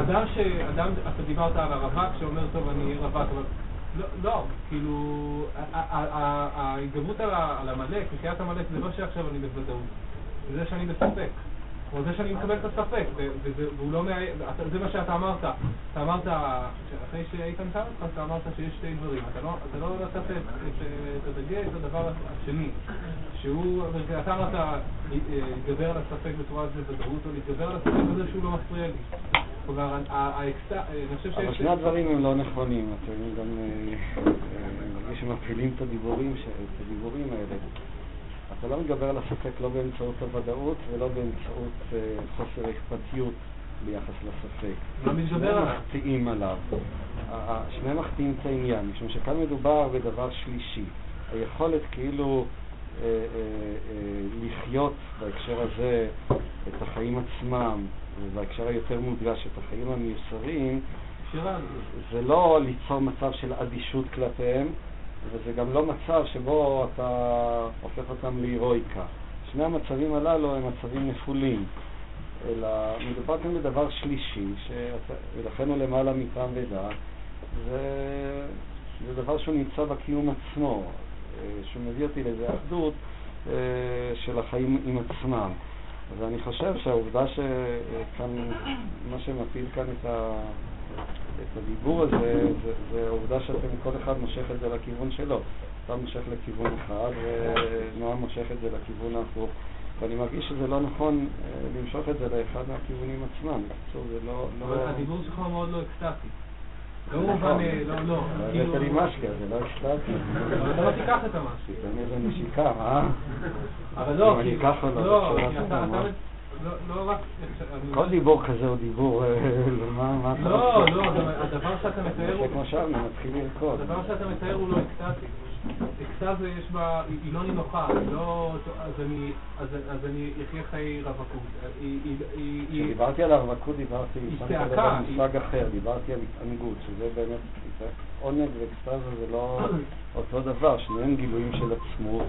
אדם- ש... אדם, אתה דיברת על הרווק שאומר, טוב, אני רווק, אבל... לא, לא, כאילו, ההתגברות על עמלק, מחיית עמלק, זה לא שעכשיו אני בוודאות, זה שאני בספק. או זה שאני מקבל את הספק, והוא לא מאיים, זה מה שאתה אמרת. אתה אמרת, אחרי שאיתן שאל אותך, אתה אמרת שיש שתי דברים. אתה לא- אתה לא נתת את- הדגש לדבר השני, שהוא, אתה אמרת אה, להתגבר על הספק בצורה של ודאות, או להתגבר על הספק בזה שהוא לא מפריע לי. כלומר, ה- ה- האקסט- אני חושב אבל שיש... שני הדברים הם לא נכונים, אתם גם אה, אה, מרגיש שמפעילים את הדיבורים האלה. אתה לא מתגבר על הספק לא באמצעות הוודאות ולא באמצעות אה, חוסר אכפתיות ביחס לספק. מה מתגבר עליו? מחטיאים עליו. שניהם מחטיאים את העניין, משום שכאן מדובר בדבר שלישי. היכולת כאילו אה, אה, אה, לחיות בהקשר הזה את החיים עצמם, ובהקשר היותר מודגש את החיים המיוסרים, זה לא ליצור מצב של אדישות כלפיהם, וזה גם לא מצב שבו אתה הופך אותם להירואיקה. שני המצבים הללו הם מצבים נפולים, אלא מדובר כאן בדבר שלישי, ולכן הוא למעלה מטעם ודעת, זה, זה דבר שהוא נמצא בקיום עצמו, אה, שהוא מביא אותי לאיזו אחדות אה, של החיים עם עצמם. ואני חושב שהעובדה שכאן, מה שמפיל כאן את, ה, את הדיבור הזה, זה, זה העובדה שאתם, כל אחד מושך את זה לכיוון שלו. אתה מושך לכיוון אחד, ונועם מושך את זה לכיוון ההפוך. ואני מרגיש שזה לא נכון אה, למשוך את זה לאחד מהכיוונים עצמם. בקיצור, זה לא... אבל לא... הדיבור שלך הוא מאוד לא אקסטטי. לא נכון. מובן, אה, לא, לא. אבל כאילו- הבאת לי משקה, זה לא. אבל אתה לא תיקח את המשהו. תיתן איזה נשיקה, אה? אבל לא, אם אני כאילו- אקח או לא, לא? לא- לא רק... כל דיבור כזה הוא דיבור, אה, מה אתה לא, רוצה? לא, גם הדבר שאתה מתאר הוא... זה כמו שם, מתחיל לרקוד. הדבר שאתה מתאר הוא לא אקסטטי. אקסטזה יש בה, היא לא נינוחה, לא... אז אני- אחיה חיי רווקות. כשדיברתי על הרווקות דיברתי, היא צעקה, מושג אחר, דיברתי על התענגות, שזה באמת, עונג ואקסטזה זה לא אותו דבר, שניהם גילויים של עצמות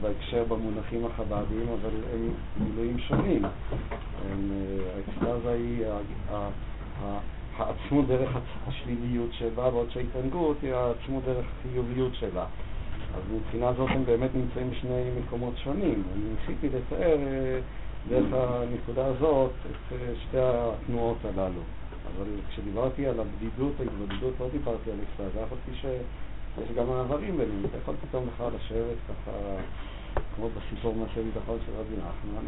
בהקשר במונחים החב"דיים, אבל הם גילויים שונים. האקסטזה היא העצמות דרך השליליות שבה, בעוד שההתענגות היא העצמות דרך החיוביות שלה. אז מבחינה זאת הם באמת נמצאים בשני מקומות שונים. אני ניסיתי לתאר אה, דרך הנקודה הזאת את אה, שתי התנועות הללו. אבל כשדיברתי על הבדידות, ההתבודדות, לא דיברתי על אקסטזה, אף על פי שיש גם מעברים ביניהם. אתה יכול פתאום לך לשבת ככה, כמו בסיפור מעשה ביטחון של רבי נחמן,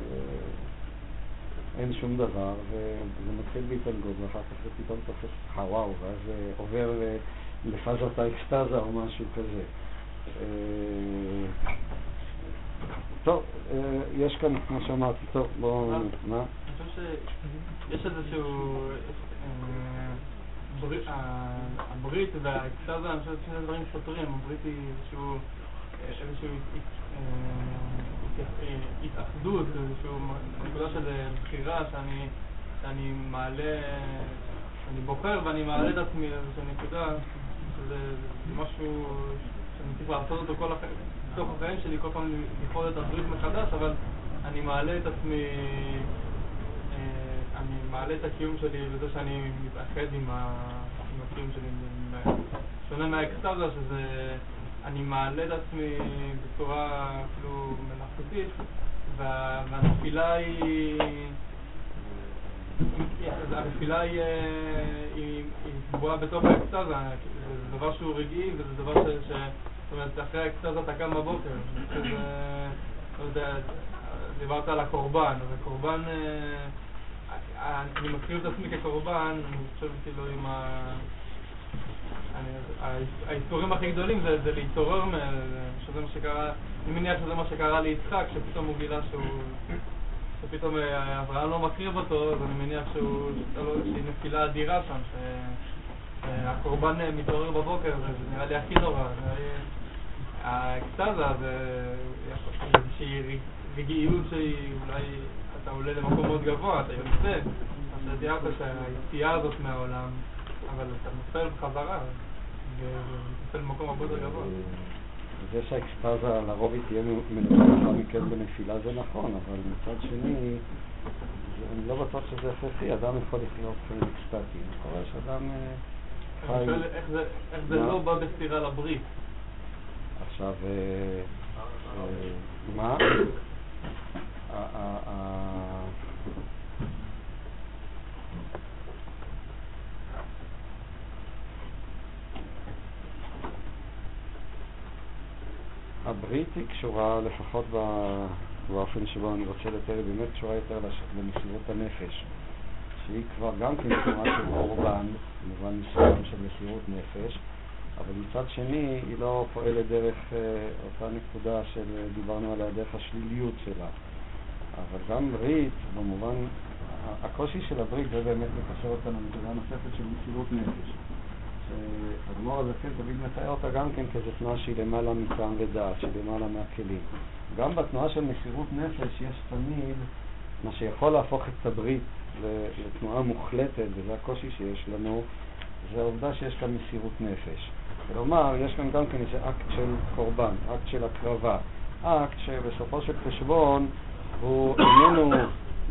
ואין שום דבר, וזה מתחיל בהתענגות, ואחר כך זה פתאום תופס אותך וואו, ואז עובר אה, לפאזת האקסטזה או משהו כזה. אה, טוב, אה, יש כאן, כמו שאמרתי, טוב, בואו, מה? אני חושב שיש איזשהו... הברית והאקסטזה, אני חושב שני דברים סותרים. הברית היא איזשהו... אה, התאחדות, איזשהו נקודה של בחירה שאני, מעלה, אני בוחר ואני מעלה את עצמי לאיזושהי נקודה, שזה זה משהו שאני צריך לעשות אותו כל החיים, בתוך החיים שלי, כל פעם לבחור את הברית מחדש, אבל אני מעלה את עצמי, אני מעלה את הקיום שלי בזה שאני מתאחד עם, הקיום שלי, שונה מהאקסטזה, שזה, אני מעלה את עצמי בצורה אפילו מלאכותית, וה- והנפילה היא... הנפילה היא, אה, היא, קבועה בתוך האקסטזה, זה דבר שהוא רגעי וזה דבר ש... זאת אומרת, אחרי האקסטזה אתה קם בבוקר, שזה, לא יודע, דיברת על הקורבן, אה, אני מכיר את עצמי כקורבן, אני חושב כאילו עם ה... האיסורים הכי גדולים זה, זה להתעורר, שזה מה שקרה, אני מניח שזה מה שקרה ליצחק, שפתאום הוא גילה שהוא, שפתאום אה, אברהם לא מקריב אותו, אז אני מניח שהוא, איזושהי נפילה אדירה שם, ש- שהקורבן אה, מתעורר בבוקר, זה נראה לי הכי נורא. האקסטזה זה איזושהי רגיעות שהיא אולי, אתה עולה למקום מאוד גבוה, אתה יוצא, אתה תיארת שהיציאה הזאת מהעולם, אבל אתה נופל בחזרה. ונופל במקום הרבה יותר גבוה. זה שהאקסטזה לרוב היא תהיה מנוחה לאחר מכן בנפילה זה נכון, אבל מצד שני, אני לא בטוח שזה הכרחי, אדם יכול לחיות אקסטטיים. קורה שאדם אה, חי... איך זה-? לא בא בסתירה לברית. עכשיו, אה, אה, מה? הברית היא קשורה לפחות באופן שבו אני רוצה לתאר, היא באמת קשורה יותר למסירות הנפש, שהיא כבר גם כן תנועה של קורבן, במובן מסוים של מסירות נפש, אבל מצד שני היא לא פועלת דרך אה, אותה נקודה של, אה, עליה, דרך השליליות שלה. אבל גם ברית, במובן, הקושי של הברית זה באמת לקשר אותנו לנקודה נוספת של מסירות נפש. שהגמור הזה כן תמיד מתאר אותה גם כן כאיזו תנועה שהיא למעלה מטעם ודעת, שהיא למעלה מהכלים. גם בתנועה של מסירות נפש יש תמיד מה שיכול להפוך את הברית לתנועה מוחלטת, וזה הקושי שיש לנו, זה העובדה שיש כאן מסירות נפש. כלומר, יש כאן גם כן איזה אקט של קורבן, אקט של הקרבה, אקט שבסופו של חשבון הוא איננו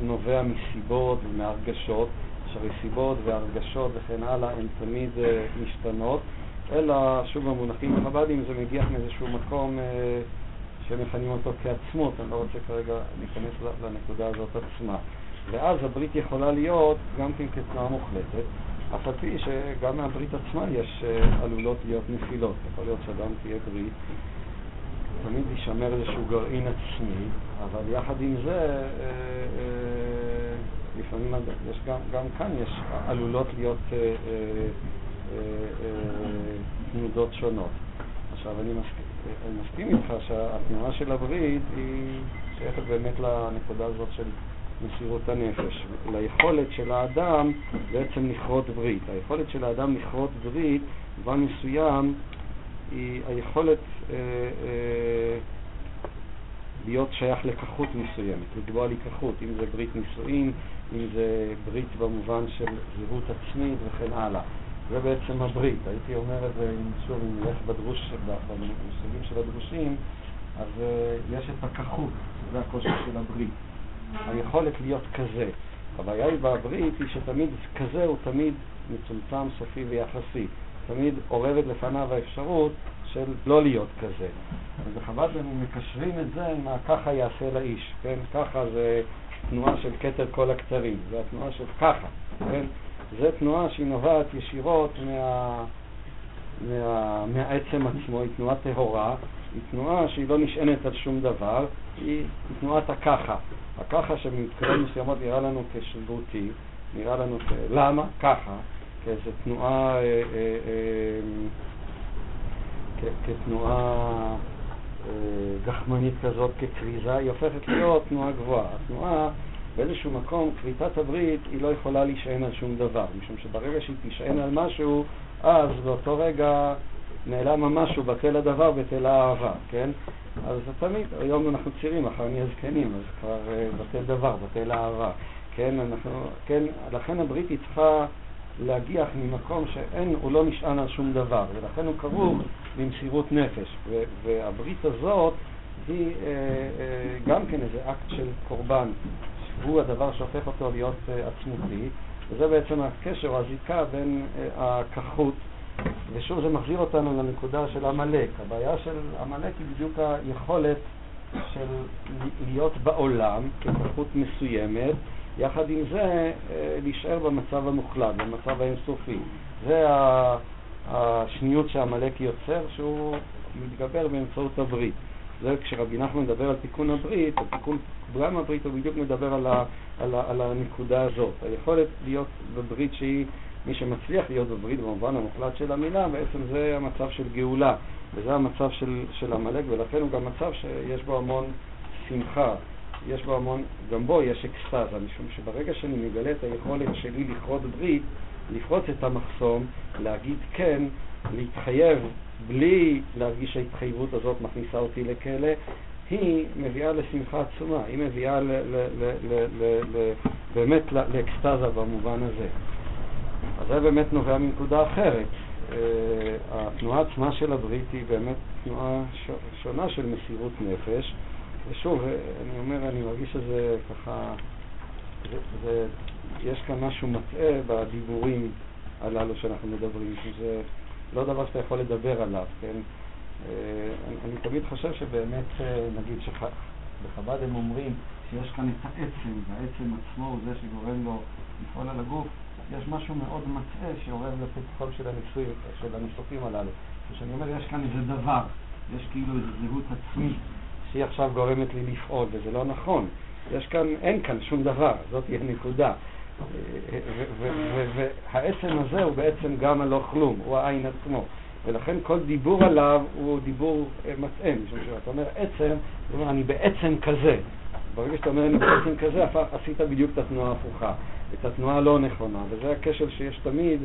נובע מסיבות ומהרגשות, שהרי סיבות והרגשות וכן הלאה הן תמיד אה, משתנות, אלא שוב במונחים החב"דים זה מגיע מאיזשהו מקום אה, שמכנים אותו כעצמות, אני לא רוצה כרגע להיכנס לנקודה הזאת עצמה. ואז הברית יכולה להיות גם כן כתנועה מוחלטת, אף על פי שגם מהברית עצמה יש אה, עלולות להיות נפילות. יכול להיות שאדם תהיה ברית, תמיד יישמר איזשהו גרעין עצמי, אבל יחד עם זה, אה, אה, לפעמים יש גם, גם כאן יש עלולות להיות אה, תנודות שונות. עכשיו, אני מסכים, אני מסכים איתך שהתנועה של הברית היא שייכת באמת לנקודה הזאת של מסירות הנפש, ליכולת של האדם בעצם לכרות ברית. היכולת של האדם לכרות ברית, במובן מסוים, היא היכולת אה, אה, להיות שייך לכחות מסוימת, לקבוע לקחות, אם זה ברית נישואין, אם זה ברית במובן של זהות עצמית וכן הלאה. זה בעצם הברית. הייתי אומר את זה, אם שוב, אם נלך בדרוש, במושגים של הדרושים, אז אה, יש את הכחות, שזה הקושי של הברית. היכולת להיות כזה. הבעיה היא בברית היא שתמיד כזה הוא תמיד מצומצם, סופי ויחסי. תמיד אורבת לפניו האפשרות של לא להיות כזה. ובחב"ד הם מקשרים את זה עם ה"ככה יעשה לאיש", כן? ככה זה תנועה של כתר כל הקצרים, זה התנועה של ככה, כן? זה תנועה שהיא נובעת ישירות מה... מה... מהעצם עצמו, היא תנועה טהורה, היא תנועה שהיא לא נשענת על שום דבר, היא, תנועת הככה. הככה שבמתקדמים מסוימות נראה לנו כשרירותי, נראה לנו כ... למה? ככה, כאיזו תנועה, אה, אה, אה, כתנועה גחמנית כזאת, ככריזה, היא הופכת להיות תנועה גבוהה. התנועה באיזשהו מקום, כריתת הברית, היא לא יכולה להישען על שום דבר, משום שברגע שהיא תישען על משהו, אז באותו רגע נעלם המשהו, בטל הדבר, בטל האהבה, כן? אז זה תמיד, היום אנחנו צעירים, מחר נהיה זקנים, אז כבר בטל דבר, בטל האהבה, כן? אנחנו, כן? לכן הברית היא צריכה להגיח ממקום שאין, הוא לא נשען על שום דבר, ולכן הוא כרוך במסירות נפש, והברית הזאת היא אה, אה, גם כן איזה אקט של קורבן, הוא הדבר שהופך אותו להיות אה, עצמותי, וזה בעצם הקשר הזיקה בין אה, הכחות, ושוב זה מחזיר אותנו לנקודה של עמלק. הבעיה של עמלק היא בדיוק היכולת של להיות בעולם ככחות מסוימת, יחד עם זה אה, להישאר במצב המוחלט, במצב האינסופי. זה השניות שעמלק יוצר, שהוא מתגבר באמצעות הברית. זה כשרבי נחמן מדבר על תיקון הברית, או תיקון פגם הברית, הוא בדיוק מדבר על, ה, על, ה, על הנקודה הזאת. היכולת להיות בברית שהיא, מי שמצליח להיות בברית במובן המוחלט של המילה, בעצם זה המצב של גאולה, וזה המצב של עמלק, ולכן הוא גם מצב שיש בו המון שמחה, יש בו המון, גם בו יש אקסטזה, משום שברגע שאני מגלה את היכולת שלי לכרות ברית, לפרוץ את המחסום, להגיד כן, להתחייב בלי להרגיש שההתחייבות הזאת מכניסה אותי לכלא, היא מביאה לשמחה עצומה, היא מביאה ל- ל- ל- ל- ל- ל- באמת לאקסטזה במובן הזה. אז זה באמת נובע מנקודה אחרת. אה, התנועה עצמה של הברית היא באמת תנועה שונה של מסירות נפש. ושוב, אני אומר, אני מרגיש שזה ככה, זה, זה, יש כאן משהו מטעה בדיבורים הללו שאנחנו מדברים, שזה לא דבר שאתה יכול לדבר עליו, כן? אה, אני, אני תמיד חושב שבאמת, אה, נגיד שבחב"ד הם אומרים שיש כאן את העצם, והעצם עצמו הוא זה שגורם לו לפעול על הגוף, יש משהו מאוד מטעה שעורר לפתחם של הניסויים, של הניסוחים הללו. כשאני אומר, יש כאן איזה דבר, יש כאילו איזו זהות עצמית שהיא עכשיו גורמת לי לפעול, וזה לא נכון. יש כאן, אין כאן שום דבר, זאת היא הנקודה. והעצם הזה הוא בעצם גם הלא כלום, הוא העין עצמו. ולכן כל דיבור עליו הוא דיבור אה, מטעה, משום שאתה אומר עצם, זאת אומרת, אני בעצם כזה. ברגע שאתה אומר אני בעצם כזה, עשית בדיוק את התנועה ההפוכה, את התנועה הלא נכונה, וזה הכשל שיש תמיד,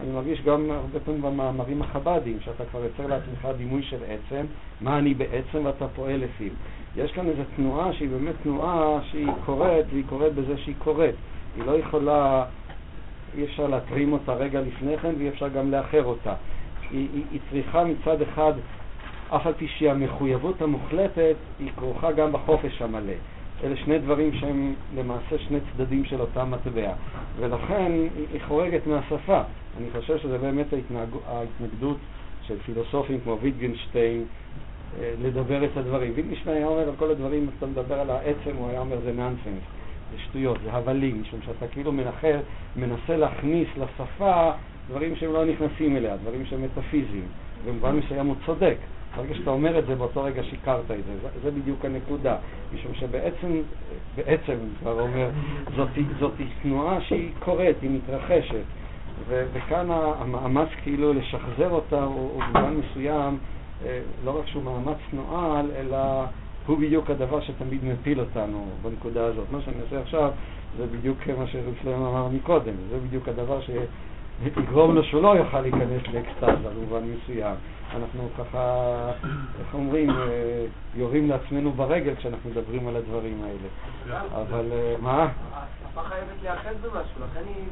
אני מרגיש גם הרבה פעמים במאמרים החב"דיים, שאתה כבר יוצר לעצמך דימוי של עצם, מה אני בעצם ואתה פועל לפיו. יש כאן איזו תנועה שהיא באמת תנועה שהיא קורית, והיא קורית בזה שהיא קורית. היא לא יכולה, אי אפשר להתרים אותה רגע לפני כן, ואי אפשר גם לאחר אותה. היא, היא, היא צריכה מצד אחד, אף על פי שהיא המחויבות המוחלטת, היא כרוכה גם בחופש המלא. אלה שני דברים שהם למעשה שני צדדים של אותה מטבע. ולכן היא חורגת מהשפה. אני חושב שזה באמת ההתנהג... ההתנגדות של פילוסופים כמו ויטגנשטיין אה, לדבר את הדברים. ויטגנשטיין היה אומר על כל הדברים, אתה מדבר על העצם, הוא היה אומר זה נאנסנס, זה שטויות, זה הבלים, משום שאתה כאילו מנחר, מנסה להכניס לשפה דברים שהם לא נכנסים אליה, דברים שהם מטאפיזיים. במובן מסוים הוא צודק. ברגע שאתה אומר את זה, באותו רגע שיקרת את זה. זה, זה בדיוק הנקודה. משום שבעצם, בעצם, כבר אומר, זאת, זאת תנועה שהיא קורית, היא מתרחשת. ו, וכאן המאמץ כאילו לשחזר אותה הוא, הוא במובן מסוים, אה, לא רק שהוא מאמץ נואל, אלא הוא בדיוק הדבר שתמיד מפיל אותנו בנקודה הזאת. מה שאני עושה עכשיו זה בדיוק מה שרב אמר מקודם, זה בדיוק הדבר ש... יגרום לו שהוא לא יוכל להיכנס לאקסטאזה במובן מסוים. אנחנו ככה, איך אומרים, אה, יורים לעצמנו ברגל כשאנחנו מדברים על הדברים האלה. אבל אה, מה? השפה חייבת להיאחז במשהו, לכן היא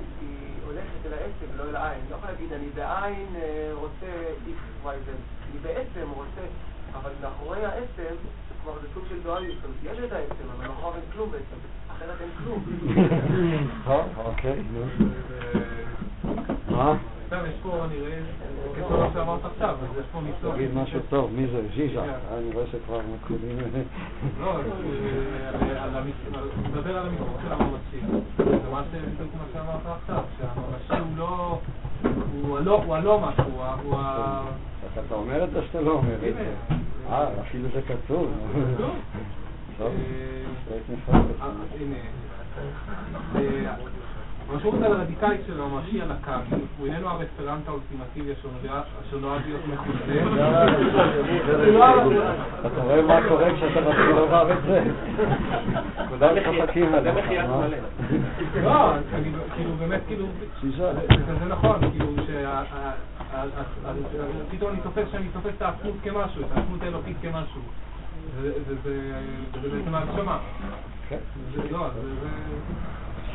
הולכת אל העצם ולא אל העין. לא יכולה להגיד, אני בעין אה, רוצה y, z. אני בעצם רוצה, אבל מאחורי העצם, כלומר זה סוג של דואליות. יש את העצם, אבל מאחורי אין כלום בעצם. אחרת אין כלום. אוקיי, נו. מה? תגיד משהו טוב, מי זה? ז'יז'ה. אני רואה שכבר מתחילים... לא, מדבר על המספור של הממשי. זה מה בדיוק מה שאמרת עכשיו, שהממשי הוא לא... הוא הלא משהו, הוא ה... אתה אומר את זה שאתה לא אומר את זה. אה, אפילו זה כתוב. טוב, הנה. המשמעות הרדיקלית של הממשי על הקו, הוא איננו הרפרנט האולטימטיבי אשר נועד להיות מחוזה. אתה רואה מה קורה כשאתה מתחיל לומר את זה? כולם צוחקים עליך. לא, כאילו באמת כאילו, זה נכון, כאילו פתאום אני תופס שאני תופס את העצמות כמשהו, את העצמות האלוקית כמשהו. וזה בעצם ההגשמה. לא, זה...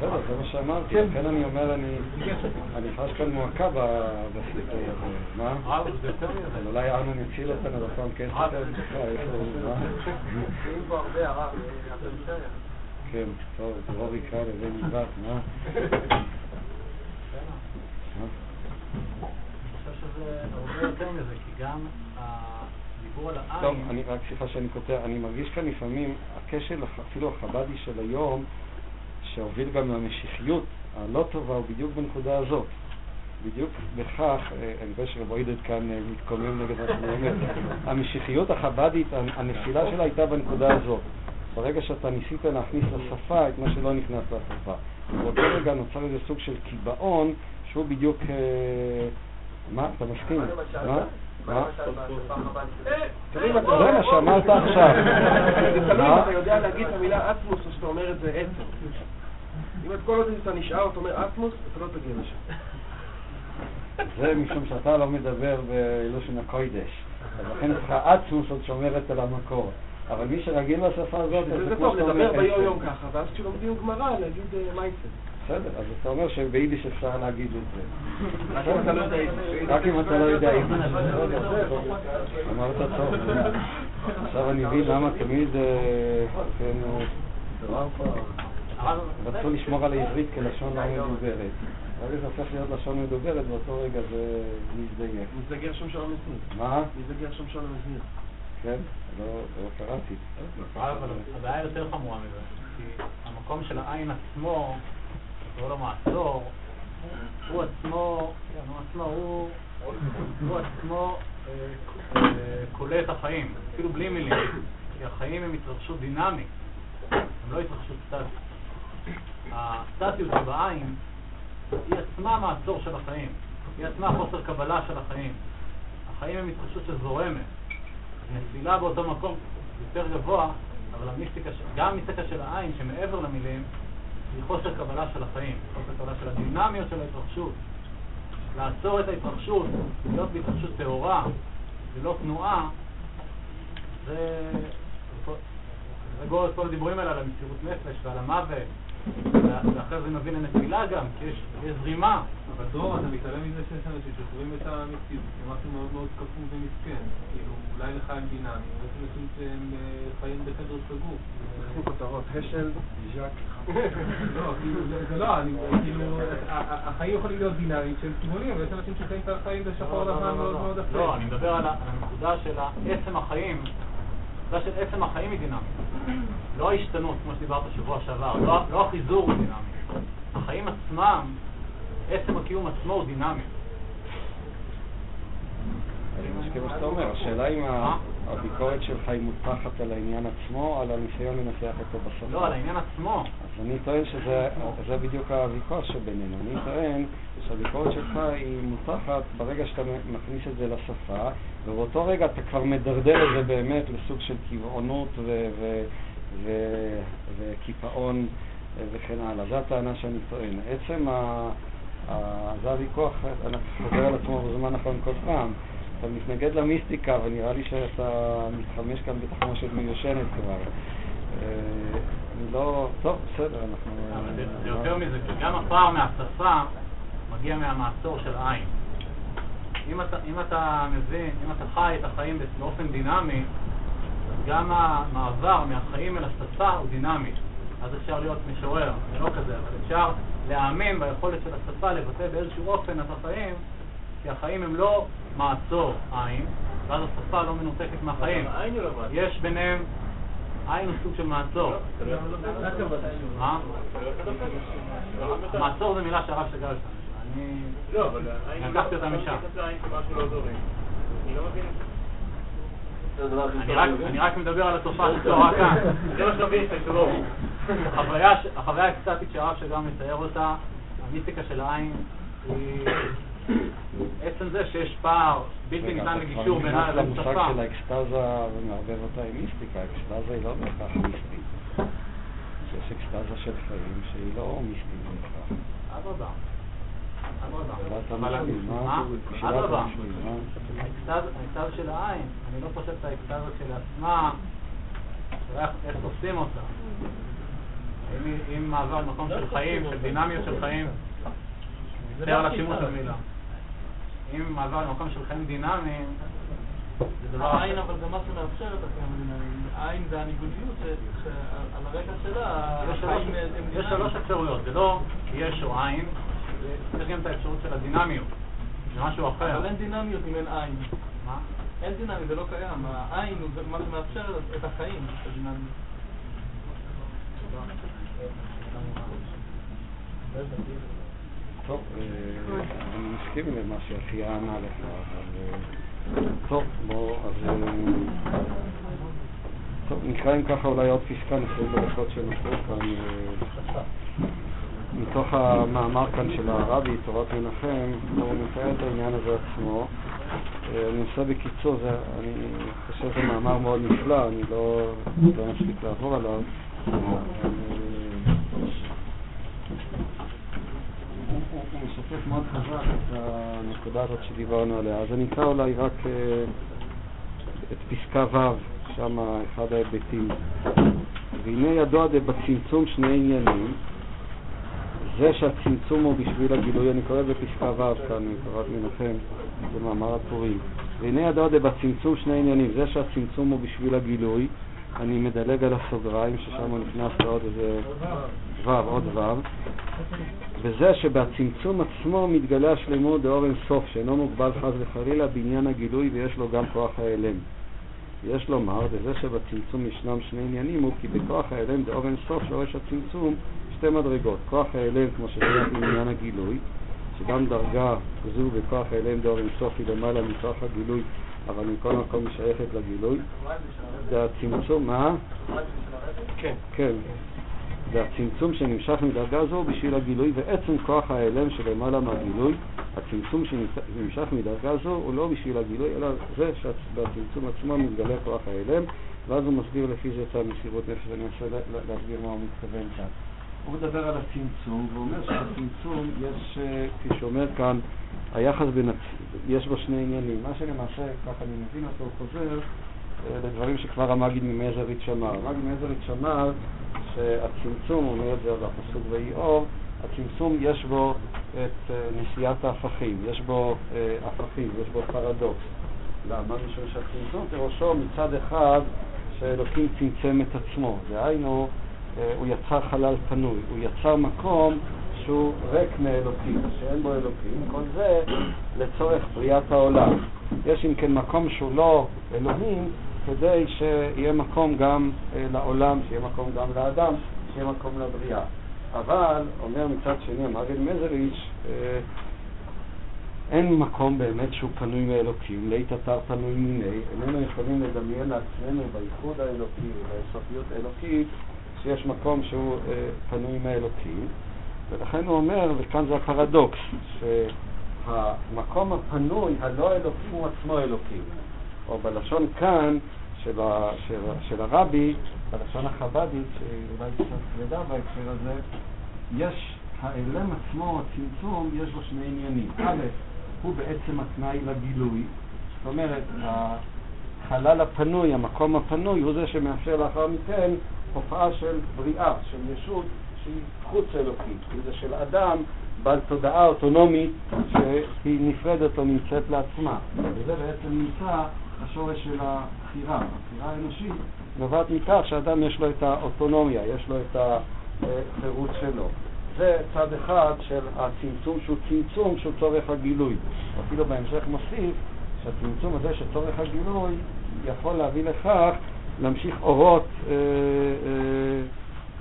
בסדר, זה מה שאמרתי, לכן אני אומר, אני חש כאן מועקה בסיפור הזה. מה? אבל אולי ארנון יציל אותנו בפעם כסף. כן, טוב, דרור יקרא לזה נדבק, מה? טוב, אני רק סליחה שאני קוטע, אני מרגיש כאן לפעמים, הכשל אפילו החב"די של היום שהוביל גם למשיחיות הלא טובה הוא בדיוק בנקודה הזאת. בדיוק בכך, אני רואה שרב עידד כאן מתקומם נגד מה שאני אומר, המשיחיות החב"דית, הנפילה שלה הייתה בנקודה הזאת. ברגע שאתה ניסית להכניס לשפה את מה שלא נכנס לשפה. באותו רגע נוצר איזה סוג של קיבעון שהוא בדיוק... מה? אתה מסכים? מה? מה? זה מה שאמרת עכשיו. אתה יודע להגיד את המילה אטמוס או שאתה אומר את זה עצם. אם את כל עוד אתה נשאר, אתה אומר אטמוס, אתה לא תגיע לשם. זה משום שאתה לא מדבר בלושן הקוידש. אז לכן אצלך אטמוס עוד שומרת על המקור. אבל מי שרגיל לשפה הזאת, זה טוב, לדבר ביום יום ככה, ואז כשלומדים גמרא, להגיד מייסר. בסדר, אז אתה אומר שביידיש אפשר להגיד את זה. רק אם אתה לא יודע עברית. רק אם אתה לא יודע יידיש. אמרת טוב. עכשיו אני מבין למה תמיד אה, כן, אה, רצו לשמור על העברית כלשון לא מדוברת. ברגע זה הופך להיות לשון מדוברת, באותו רגע זה מזדייק. מי זה גרשום שלום הזמיר? מה? מי זה גרשום שלום הזמיר? כן? לא לא קראתי. אבל הבעיה יותר חמורה מזה, כי המקום של העין עצמו, קורא לו מעצור, הוא עצמו, כן, הוא עצמו, הוא הוא עצמו אה, אה, כולא את החיים, אפילו בלי מילים, כי החיים הם התרחשות דינמית, הם לא התרחשות סטטית. הסטטיות שבעין היא עצמה מעצור של החיים, היא עצמה חוסר קבלה של החיים. החיים הם התרחשות שזורמת. נפילה באותו מקום יותר גבוה, אבל המיסטיקה, גם המיסטיקה של העין, שמעבר למילים, היא חוסר קבלה של החיים, חוסר קבלה של הדינמיות של ההתרחשות. לעצור את ההתרחשות, להיות בהתרחשות טהורה, ללא תנועה, זה... זה את כל הדיבורים האלה על המסירות נפש ועל המוות, ואחרי זה מבין הנפילה גם, כי יש, יש זרימה. אבל דרור, אתה מתעלם מזה שיש אנשים שחווים את המציאות כמשהו מאוד מאוד קפוא ומסכן. כאילו, אולי לחיים דינמיים, ויש אנשים שהם אה, חיים בחדר סגור. אנחנו כותרות, השל, ז'אק. לא, כאילו, זה- לא, אני, כאילו, החיים יכולים להיות דינמיים שהם כיוונים, ויש אנשים שחיים את החיים בשחור לא, לא, לבן לא, מאוד לא. מאוד אפל. לא, אני מדבר על ה- על הנקודה של עצם החיים, הנקודה של עצם החיים היא דינמית. לא ההשתנות, כמו שדיברת שבוע שעבר, לא- לא החיזור הוא דינמי. החיים עצמם, עצם הקיום עצמו הוא דינמי. אני מסכים מה שאתה אומר, השאלה אם ה- הביקורת שלך היא מוטחת על העניין עצמו או על הניסיון לנסח אותו בשפה. לא, על העניין עצמו. אז אני טוען שזה זה בדיוק הוויכוח שבינינו. אני טוען שהביקורת שלך היא מוטחת ברגע שאתה מכניס את זה לשפה, ובאותו רגע אתה כבר מדרדר את זה באמת לסוג של קבעונות וקיפאון וכן הלאה. זו הטענה שאני טוען. עצם ה... זה הוויכוח, חוזר על עצמו בזמן האחרון כל פעם. אתה מתנגד למיסטיקה, ונראה לי שאתה מתחמש כאן בתחמושת מיושנת כבר. אה, אני לא... טוב, בסדר, אנחנו... אבל זה זה יותר מזה, כי גם הפער מהשפה מגיע מהמעצור של העין. אם אתה, אם אתה מבין, אם אתה חי את החיים באופן דינמי, אז גם המעבר מהחיים אל השפה הוא דינמי. אז אפשר להיות משורר, זה לא כזה, אבל אפשר להאמין ביכולת של השפה לבטא באיזשהו אופן את החיים, כי החיים הם לא מעצור עין, ואז השפה לא מנותקת מהחיים. לא. יש ביניהם, עין הוא סוג של מעצור. מה? מעצור זה מילה שהרב שגר בה. אני... לא, העין... לקחתי אותה משם. לא. אני לא מבין רק- מדבר על התופעה שקורה כאן. זה מה שמבין את לא. החוויה האקסטטית שהרב שגם מתאר אותה, המיסטיקה של העין, היא עצם זה שיש פער בלתי ניתן לגישור בינה אתה כבר לבין נכנס שפה. למושג של האקסטזה ומערבב אותה עם מיסטיקה. האקסטזה היא לא בהכרח מיסטית. יש אקסטזה של חיים שהיא לא מיסטית בהכרח. אדרבה. אדרבה. אבל אתה אתה? האקסטזה של העין, אני לא חושב את האקסטזה כשלעצמה, השאלה איך- תופסים אותה. אם מעבר למקום של חיים, של דינמיות של חיים, מצטער על השימוש במילה. אם מעבר למקום של חיים דינמיים, זה דבר העין אחר. אבל זה מה שמאפשר את החיים הדינמיים. העין זה הניגודיות שעל הרקע שלה יש שלוש- החיים הם יש. שלוש אפשרויות, זה לא יש או עין, זה- יש גם את האפשרות של הדינמיות, זה משהו אחר. אבל אין דינמיות אם אין עין. מה? אין דינמיות, זה לא קיים. העין הוא זה מה שמאפשר את החיים, את הדינמיות. טוב, אה, אני מסכים למה שאחיה ענה לך, אבל... אה, טוב, בוא, אז... אה, טוב, נקרא אם ככה אולי עוד פסקה, נסיים בדקות שנותרו כאן. מתוך המאמר כאן של הרבי, תורת מנחם, הוא מתאר את העניין הזה עצמו. אני עושה בקיצור, זה, אני חושב שזה מאמר מאוד נפלא, אני לא, לא מספיק לעבור עליו. אבל, אה, הוא משתף מאוד חזק את הנקודה הזאת שדיברנו עליה. אז אני אקרא אולי רק אה, את פסקה ו', שם אחד ההיבטים. והנה ידוע דבצמצום שני עניינים, זה שהצמצום הוא בשביל הגילוי, אני קורא בפסקה ו' כאן, מקורת מנחם, במאמר הפורים. והנה הדודה בצמצום שני עניינים, זה שהצמצום הוא בשביל הגילוי, אני מדלג על הסוגריים ששם הוא נכנס לעוד איזה ו', עוד ו', וזה שבצמצום עצמו מתגלה השלמות דאור אין סוף, שאינו מוגבל חס וחלילה בעניין הגילוי ויש לו גם כוח ההלם. יש לומר, וזה שבצמצום ישנם שני עניינים, הוא כי בכוח ההלם דאור אין סוף שורש הצמצום שתי מדרגות. כוח ההלם, כמו ששייך לעניין הגילוי, שגם דרגה זו בכוח ההלם דאור אין סוף היא למעלה מכוח הגילוי, אבל מכל מקום היא שייכת לגילוי. זה הצמצום, מה? כן. כן. זה הצמצום שנמשך מדרגה זו בשביל הגילוי, ועצם כוח ההלם שלמעלה מהגילוי, הצמצום שנמשך מדרגה זו הוא לא בשביל הגילוי, אלא זה שבצמצום עצמו מתגלה כוח ההלם, ואז הוא מסביר לפי זה את המסירות נפש, ואני אנסה להסביר מה הוא מתכוון כאן. הוא מדבר על הצמצום, והוא אומר שבצמצום יש, אה, כפי שאומר כאן, היחס בין, הצ... יש בו שני עניינים. מה שלמעשה, ככה אני מבין אותו, חוזר לדברים שכבר המגיד ממזריץ' אמר. המגיד ממזריץ' אמר שהצמצום, הוא אומר את זה בפסוק ויהי אור, הצמצום יש בו את אה, נשיאת ההפכים, יש בו הפכים, יש בו פרדוקס. למה? משום שהצמצום פירושו מצד אחד שאלוקים צמצם את עצמו, דהיינו אה, הוא יצר חלל פנוי, הוא יצר מקום שהוא ריק מאלוקים, שאין בו אלוקים, כל זה לצורך בריאת העולם. יש אם כן מקום שהוא לא אלוהים, כדי שיהיה מקום גם אה, לעולם, שיהיה מקום גם לאדם, שיהיה מקום לבריאה. אבל, אומר מצד שני המגד מזריץ', אה, אין מקום באמת שהוא פנוי מאלוקים, לית אתר פנוי מיני, איננו יכולים לדמיין לעצמנו בייחוד האלוקי ובאינסופיות האלוקית שיש מקום שהוא אה, פנוי מהאלוקים, ולכן הוא אומר, וכאן זה הפרדוקס, שהמקום הפנוי, הלא אלוקים, הוא עצמו אלוקים. או בלשון כאן של, ה, של, של הרבי, בלשון החבדית, שאולי קצת כבדה בהקשר הזה, יש, האלם עצמו, הצמצום, יש לו שני עניינים. א', הוא בעצם התנאי לגילוי, זאת אומרת, החלל הפנוי, המקום הפנוי, הוא זה שמאפשר לאחר מכן הופעה של בריאה, של ישות שהיא חוץ אלוקית, כי זה של אדם בעל תודעה אוטונומית שהיא נפרדת או נמצאת לעצמה. וזה בעצם נמצא השורש של הבחירה. הבחירה האנושית נובעת מכך שאדם יש לו את האוטונומיה, יש לו את החירות שלו. זה צד אחד של הצמצום שהוא צמצום שהוא צורך הגילוי. אפילו בהמשך מוסיף שהצמצום הזה של צורך הגילוי יכול להביא לכך להמשיך אורות אה, אה,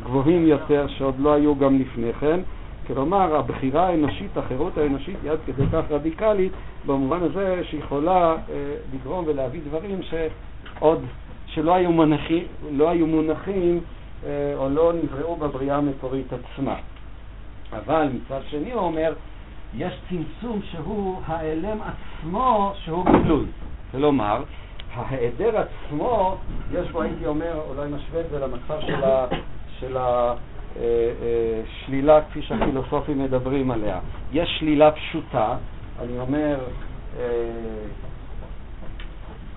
גבוהים יותר שעוד לא היו גם לפני כן. כלומר, הבחירה האנושית, החירות האנושית היא עד כדי כך רדיקלית, במובן הזה שיכולה אה, לגרום ולהביא דברים שעוד, שלא היו, מונחים, לא היו מונחים אה, או לא נבראו בבריאה המקורית עצמה. אבל מצד שני הוא אומר, יש צמצום שהוא האלם עצמו שהוא גילוי. כלומר, ההיעדר עצמו, יש בו, הייתי אומר, אולי נשווה את זה למצב של, של השלילה אה, אה, כפי שהפילוסופים מדברים עליה. יש שלילה פשוטה, אני אומר, אה,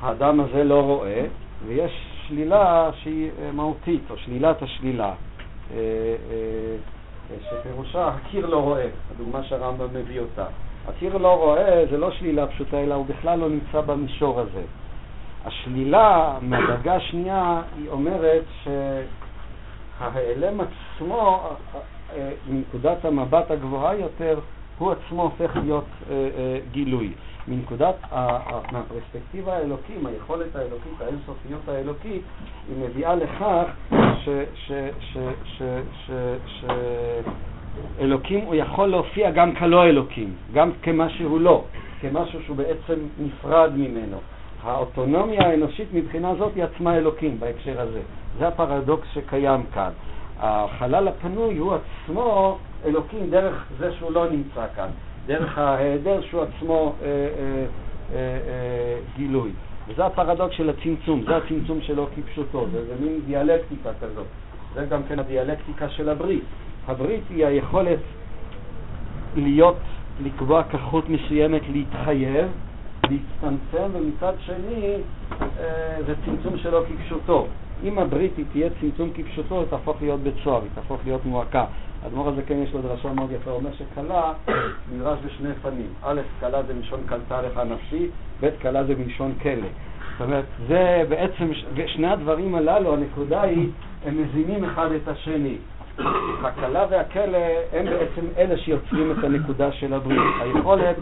האדם הזה לא רואה, ויש שלילה שהיא מהותית, או שלילת השלילה, שפירושה הקיר לא רואה, הדוגמה שהרמב"ם מביא אותה. הקיר לא רואה זה לא שלילה פשוטה, אלא הוא בכלל לא נמצא במישור הזה. השלילה מהדרגה השנייה היא אומרת שההיעלם עצמו, מנקודת המבט הגבוהה יותר, הוא עצמו הופך להיות אה, אה, גילוי. מנקודת, מהפרספקטיבה האלוקית, היכולת האלוקית, האינסופיות האלוקית, היא מביאה לכך שאלוקים הוא יכול להופיע גם כלא אלוקים, גם כמה שהוא לא, כמשהו שהוא בעצם נפרד ממנו. האוטונומיה האנושית מבחינה זאת היא עצמה אלוקים בהקשר הזה. זה הפרדוקס שקיים כאן. החלל הפנוי הוא עצמו אלוקים דרך זה שהוא לא נמצא כאן, דרך ההיעדר שהוא עצמו אה, אה, אה, אה, גילוי. וזה הפרדוקס של הצמצום, זה הצמצום שלו כפשוטו, זה, זה מין דיאלקטיקה כזאת. זה גם כן הדיאלקטיקה של הברית. הברית היא היכולת להיות, לקבוע כחות מסוימת להתחייב, להצטמצם, ומצד שני אה, זה צמצום שלו כפשוטו. אם הברית היא תהיה צמצום כפשוטו, היא תהפוך להיות בית סוהר, היא תהפוך להיות מועקה. האדמו"ר הזה כן יש לו דרשה מאוד יפה, הוא אומר שכלה נדרש בשני פנים. א', כלה זה מלשון קלטה לך נפשי, ב', כלה זה מלשון כלא. זאת אומרת, זה בעצם, ושני הדברים הללו, הנקודה היא, הם מזינים אחד את השני. הכלה והכלא הם בעצם אלה שיוצרים את הנקודה של הברית. היכולת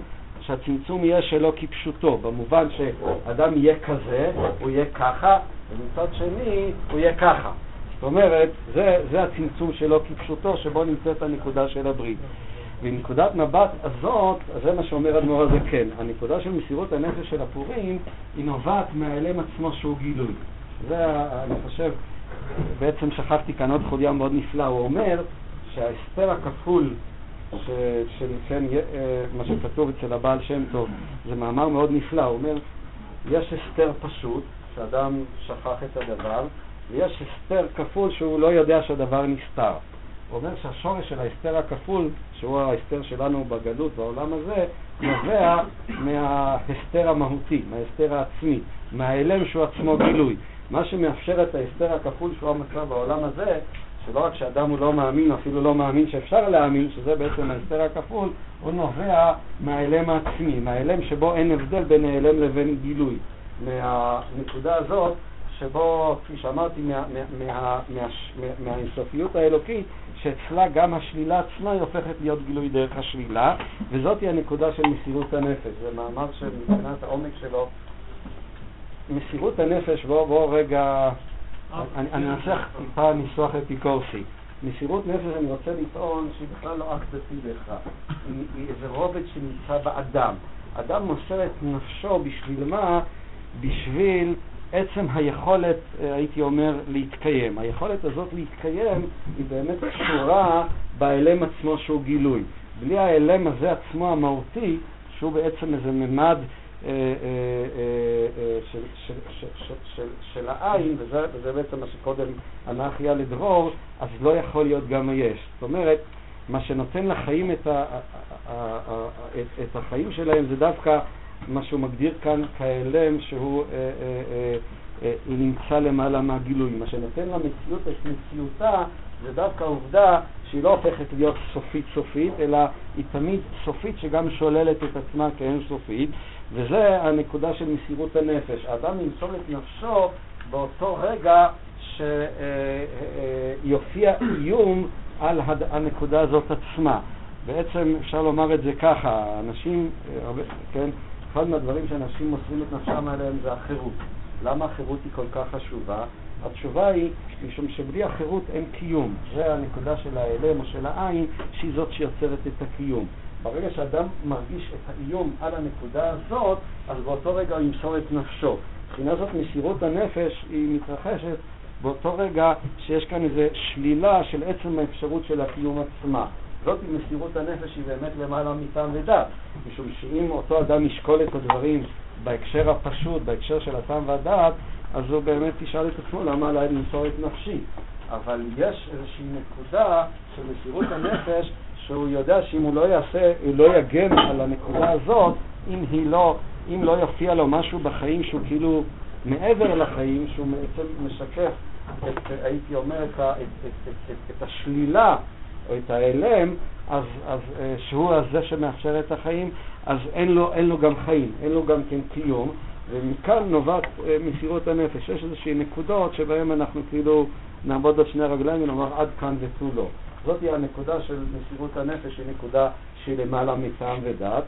שהצמצום יהיה שלו כפשוטו, במובן שאדם יהיה כזה, הוא יהיה ככה, ומצד שני הוא יהיה ככה. זאת אומרת, זה, זה הצמצום שלו כפשוטו, שבו נמצאת הנקודה של הברית. מנקודת מבט הזאת, זה מה שאומר אדמו"ר הזה כן. הנקודה של מסירות הנפש של הפורים היא נובעת מהאלם עצמו שהוא גילוי. זה, אני חושב, בעצם שכחתי כאן עוד חוליה מאוד נפלא. הוא אומר שההסתר הכפול ש- של כן, אה, מה שכתוב אצל הבעל שם טוב, זה מאמר מאוד נפלא. הוא אומר, יש הסתר פשוט, שאדם שכח את הדבר, ויש הסתר כפול שהוא לא יודע שהדבר נסתר. הוא אומר שהשורש של ההסתר הכפול, שהוא ההסתר שלנו בגלות בעולם הזה, נובע מההסתר המהותי, מההסתר העצמי, מהאלם שהוא עצמו גילוי. מה שמאפשר את ההסתר הכפול שהוא המצב בעולם הזה, שלא רק שאדם הוא לא מאמין, אפילו לא מאמין שאפשר להאמין, שזה בעצם ההסתר הכפול, הוא נובע מהאלם העצמי, מהאלם שבו אין הבדל בין האלם לבין גילוי. מהנקודה הזאת שבו, כפי שאמרתי, מה, מה, מה, מה, מהאינסופיות האלוקית, שאצלה גם השלילה עצמה היא הופכת להיות גילוי דרך השלילה, וזאת היא הנקודה של מסירות הנפש. זה מאמר שמבחינת העומק שלו, מסירות הנפש, בואו בוא רגע, אני, אנסח טיפה ניסוח אפיקורסי. מסירות נפש אני רוצה לטעון שהיא בכלל לא אקט דתי בהכרח, היא, איזה רובד שנמצא באדם. אדם מוסר את נפשו בשביל מה? בשביל עצם היכולת, אה, הייתי אומר, להתקיים. היכולת הזאת להתקיים היא באמת קשורה באלם עצמו שהוא גילוי. בלי האלם הזה עצמו המהותי, שהוא בעצם איזה ממד של, של, של, של, העין, וזה, בעצם מה שקודם אנרכיה לדרור, אז לא יכול להיות גם היש. זאת אומרת, מה שנותן לחיים את, החיים שלהם זה דווקא מה שהוא מגדיר כאן כאלם שהוא אה, אה, אה, אה, נמצא למעלה מהגילוי. מה שנותן למציאות את מציאותה זה דווקא העובדה שהיא לא הופכת להיות סופית סופית, אלא היא תמיד סופית שגם שוללת את עצמה כאין סופית, וזה הנקודה של מסירות הנפש. האדם ימסור את נפשו באותו רגע שיופיע איום על הנקודה הזאת עצמה. בעצם אפשר לומר את זה ככה, אנשים, כן, אחד מהדברים שאנשים מוסרים את נפשם עליהם זה החירות. למה החירות היא כל כך חשובה? התשובה היא משום שבלי החירות אין קיום. זה הנקודה של ההלם או של העין, שהיא זאת שיוצרת את הקיום. ברגע שאדם מרגיש את האיום על הנקודה הזאת, אז באותו רגע הוא ימסור את נפשו. מבחינה זאת מסירות הנפש היא מתרחשת באותו רגע שיש כאן איזו שלילה של עצם האפשרות של הקיום עצמה. זאת מסירות הנפש היא באמת למעלה מטעם ודת, משום שאם אותו אדם ישקול את הדברים בהקשר הפשוט, בהקשר של הטעם והדעת, אז הוא באמת ישאל את עצמו למה עליי למסור את נפשי. אבל יש איזושהי נקודה של מסירות הנפש שהוא יודע שאם הוא לא יעשה, הוא לא יגן על הנקודה הזאת, אם היא לא, אם לא יופיע לו משהו בחיים שהוא כאילו מעבר לחיים, שהוא בעצם משקף את, הייתי אומר, את, את, את, את, את השלילה או את ההלם, אז, אז אה, שהוא הזה שמאפשר את החיים, אז אין לו, אין לו גם חיים, אין לו גם כן קיום, ומכאן נובעת אה, מסירות הנפש. יש איזושהי נקודות שבהן אנחנו כאילו נעמוד על שני הרגליים ונאמר עד כאן ותו לא. זאת היא הנקודה של מסירות הנפש, היא נקודה שהיא למעלה מטעם ודת,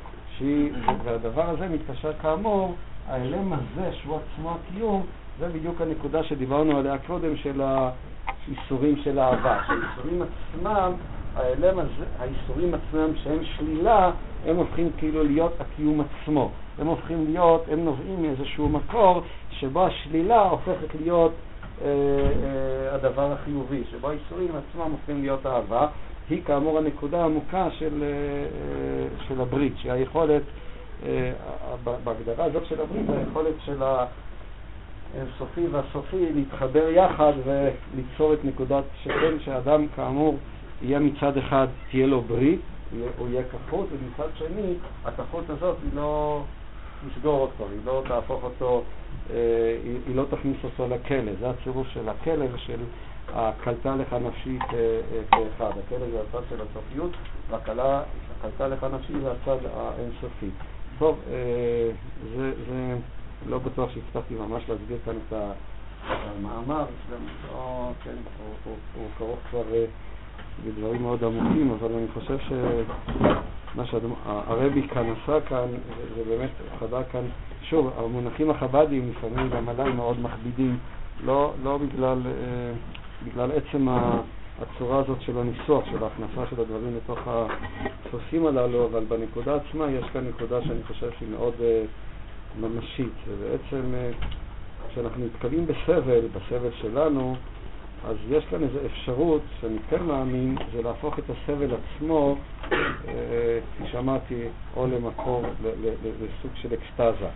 והדבר הזה מתקשר כאמור, האלם הזה שהוא עצמו הקיום, זה בדיוק הנקודה שדיברנו עליה קודם של האיסורים של אהבה. שהאיסורים עצמם, האלם הזה, האיסורים עצמם שהם שלילה, הם הופכים כאילו להיות הקיום עצמו. הם הופכים להיות, הם נובעים מאיזשהו מקור שבו השלילה הופכת להיות אה, אה, הדבר החיובי, שבו האיסורים עצמם הופכים להיות אהבה. היא כאמור הנקודה העמוקה של, אה, אה, של הברית, שהיא היכולת, אה, בהגדרה הזאת של הברית, היכולת של האינסופי והסופי להתחבר יחד וליצור את נקודת שכן שאדם כאמור יהיה מצד אחד, תהיה לו ברית, הוא יהיה כחות, ומצד שני, הכחות הזאת היא לא, תשגור אותו, היא לא תהפוך אותו, אה, היא, היא לא תכניס אותו לכלא. זה הצירוף של הכלא ושל הקלטה לך נפשית אה, אה, כאחד. הכלא זה הצד של הסופיות, והקלטה לך נפשית זה הצד האינסופי. טוב, זה, זה לא בטוח שהצלחתי ממש להסביר כאן את. המאמר, גם לא, כן, הוא, כרוך כבר בדברים מאוד עמוקים, אבל אני חושב שמה שהרבי כאן עשה כאן, זה, באמת חדה כאן, שוב, המונחים החב"דיים לפעמים גם עדיין מאוד מכבידים, לא, לא בגלל, אה, בגלל עצם הצורה הזאת של הניסוח, של ההכנסה של הדברים לתוך הדפוסים הללו, אבל בנקודה עצמה יש כאן נקודה שאני חושב שהיא מאוד אה, ממשית, ובעצם כשאנחנו נתקלים בסבל, בסבל שלנו, אז יש כאן איזו אפשרות, שאני כן מאמין, זה להפוך את הסבל עצמו, אה, כפי שאמרתי, או למקור, לסוג של אקסטזה.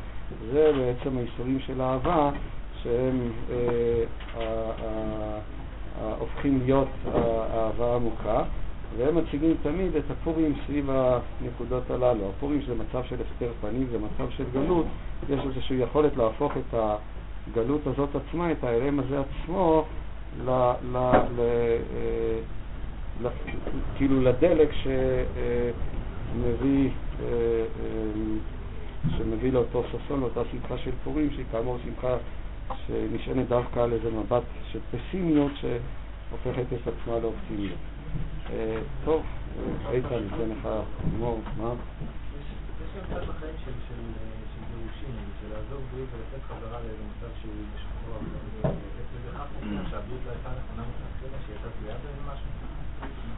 זה בעצם האיסורים של אהבה, שהם אה, הופכים להיות אהבה עמוקה, והם מציגים תמיד את הפורים סביב הנקודות הללו. הפורים זה מצב של הסתר פנים, זה מצב של גלות, יש איזושהי יכולת להפוך את. הגלות הזאת עצמה, את ההלם הזה עצמו, ל, ל, ל, אה, ל, כאילו לדלק שמביא, אה, אה, שמביא לאותו ששון, לאותה שמחה של פורים, שהיא כאמור שמחה שנשענת דווקא על איזה מבט של פסימיות שהופכת את עצמה לאופטימיות. טוב, איתן, ניתן לך לגמור, מה? יש גם קצת בחיים של גירושים, של לעזוב בריאות ולצאת חזרה לאיזה מצב שהוא משוחרר, ובכך מובן שהבריאות לא הייתה נכונה מלכתחילה, שהיא הייתה תלויה בהם משהו.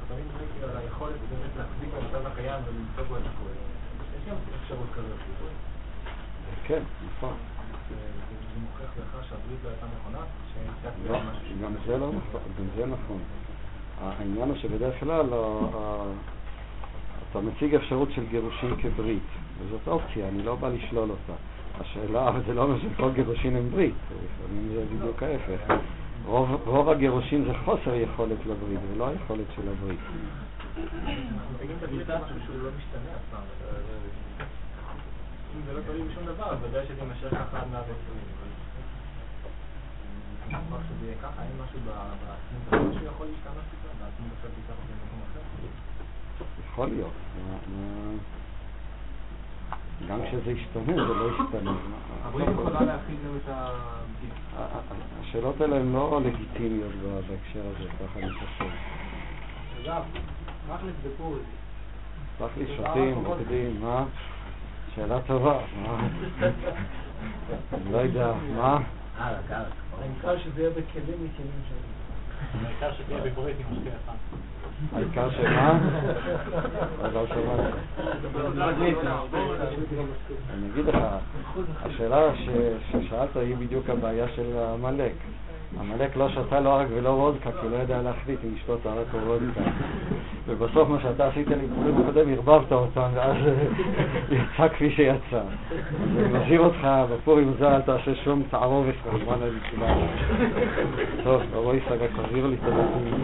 תמיד מדברים כאילו על היכולת באמת להחזיק במצב הקיים ולמצוא בו את הכול. יש גם אפשרות כזאת. כן, נכון. זה מוכיח לך שהבריאות לא הייתה נכונה, שהייתה לא, גם זה לא נכון, גם זה נכון. העניין הוא שבדרך כלל אתה מציג אפשרות של גירושין כברית, וזאת אופציה, אני לא בא לשלול אותה. השאלה, אבל זה לא אומר שכל גירושין הם ברית, לפעמים זה בדיוק ההפך. רוב, רוב הגירושין זה חוסר יכולת לברית, ולא היכולת של הברית. יכול להשתנות פתאום, בעצמות אחרת תיקח אותי למקום אחר. יכול להיות. גם כשזה ישתנה, זה לא ישתנה. אבל היא יכולה להכיל גם את ה... השאלות האלה הן לא לגיטימיות בהקשר הזה, ככה אני חושב. אגב, רק לבדקו את זה. סלח לי, שותים, רוקדים, מה? שאלה טובה, מה? אני לא יודע, מה? העיקר שזה יהיה בכלים מכלים שונים. העיקר שתהיה בברית עם משקיע אחד. העיקר שמה? לא שמעתי. אני אגיד לך, השאלה ששאלת היא בדיוק הבעיה של עמלק. עמלק לא שתה לא ערק ולא וודקה, כי לא יודע להחליט אם לשתות ערק או וודקה. ובסוף מה שאתה עשית לי כאילו בפרק הקודם, ערבבת אותם, ואז יצא כפי שיצא. אז אני מזהיר אותך, בפורים זה אל תעשה שום תערובת כמובן על הנקודה. טוב, רועי סגה, תעביר לי את הדברים.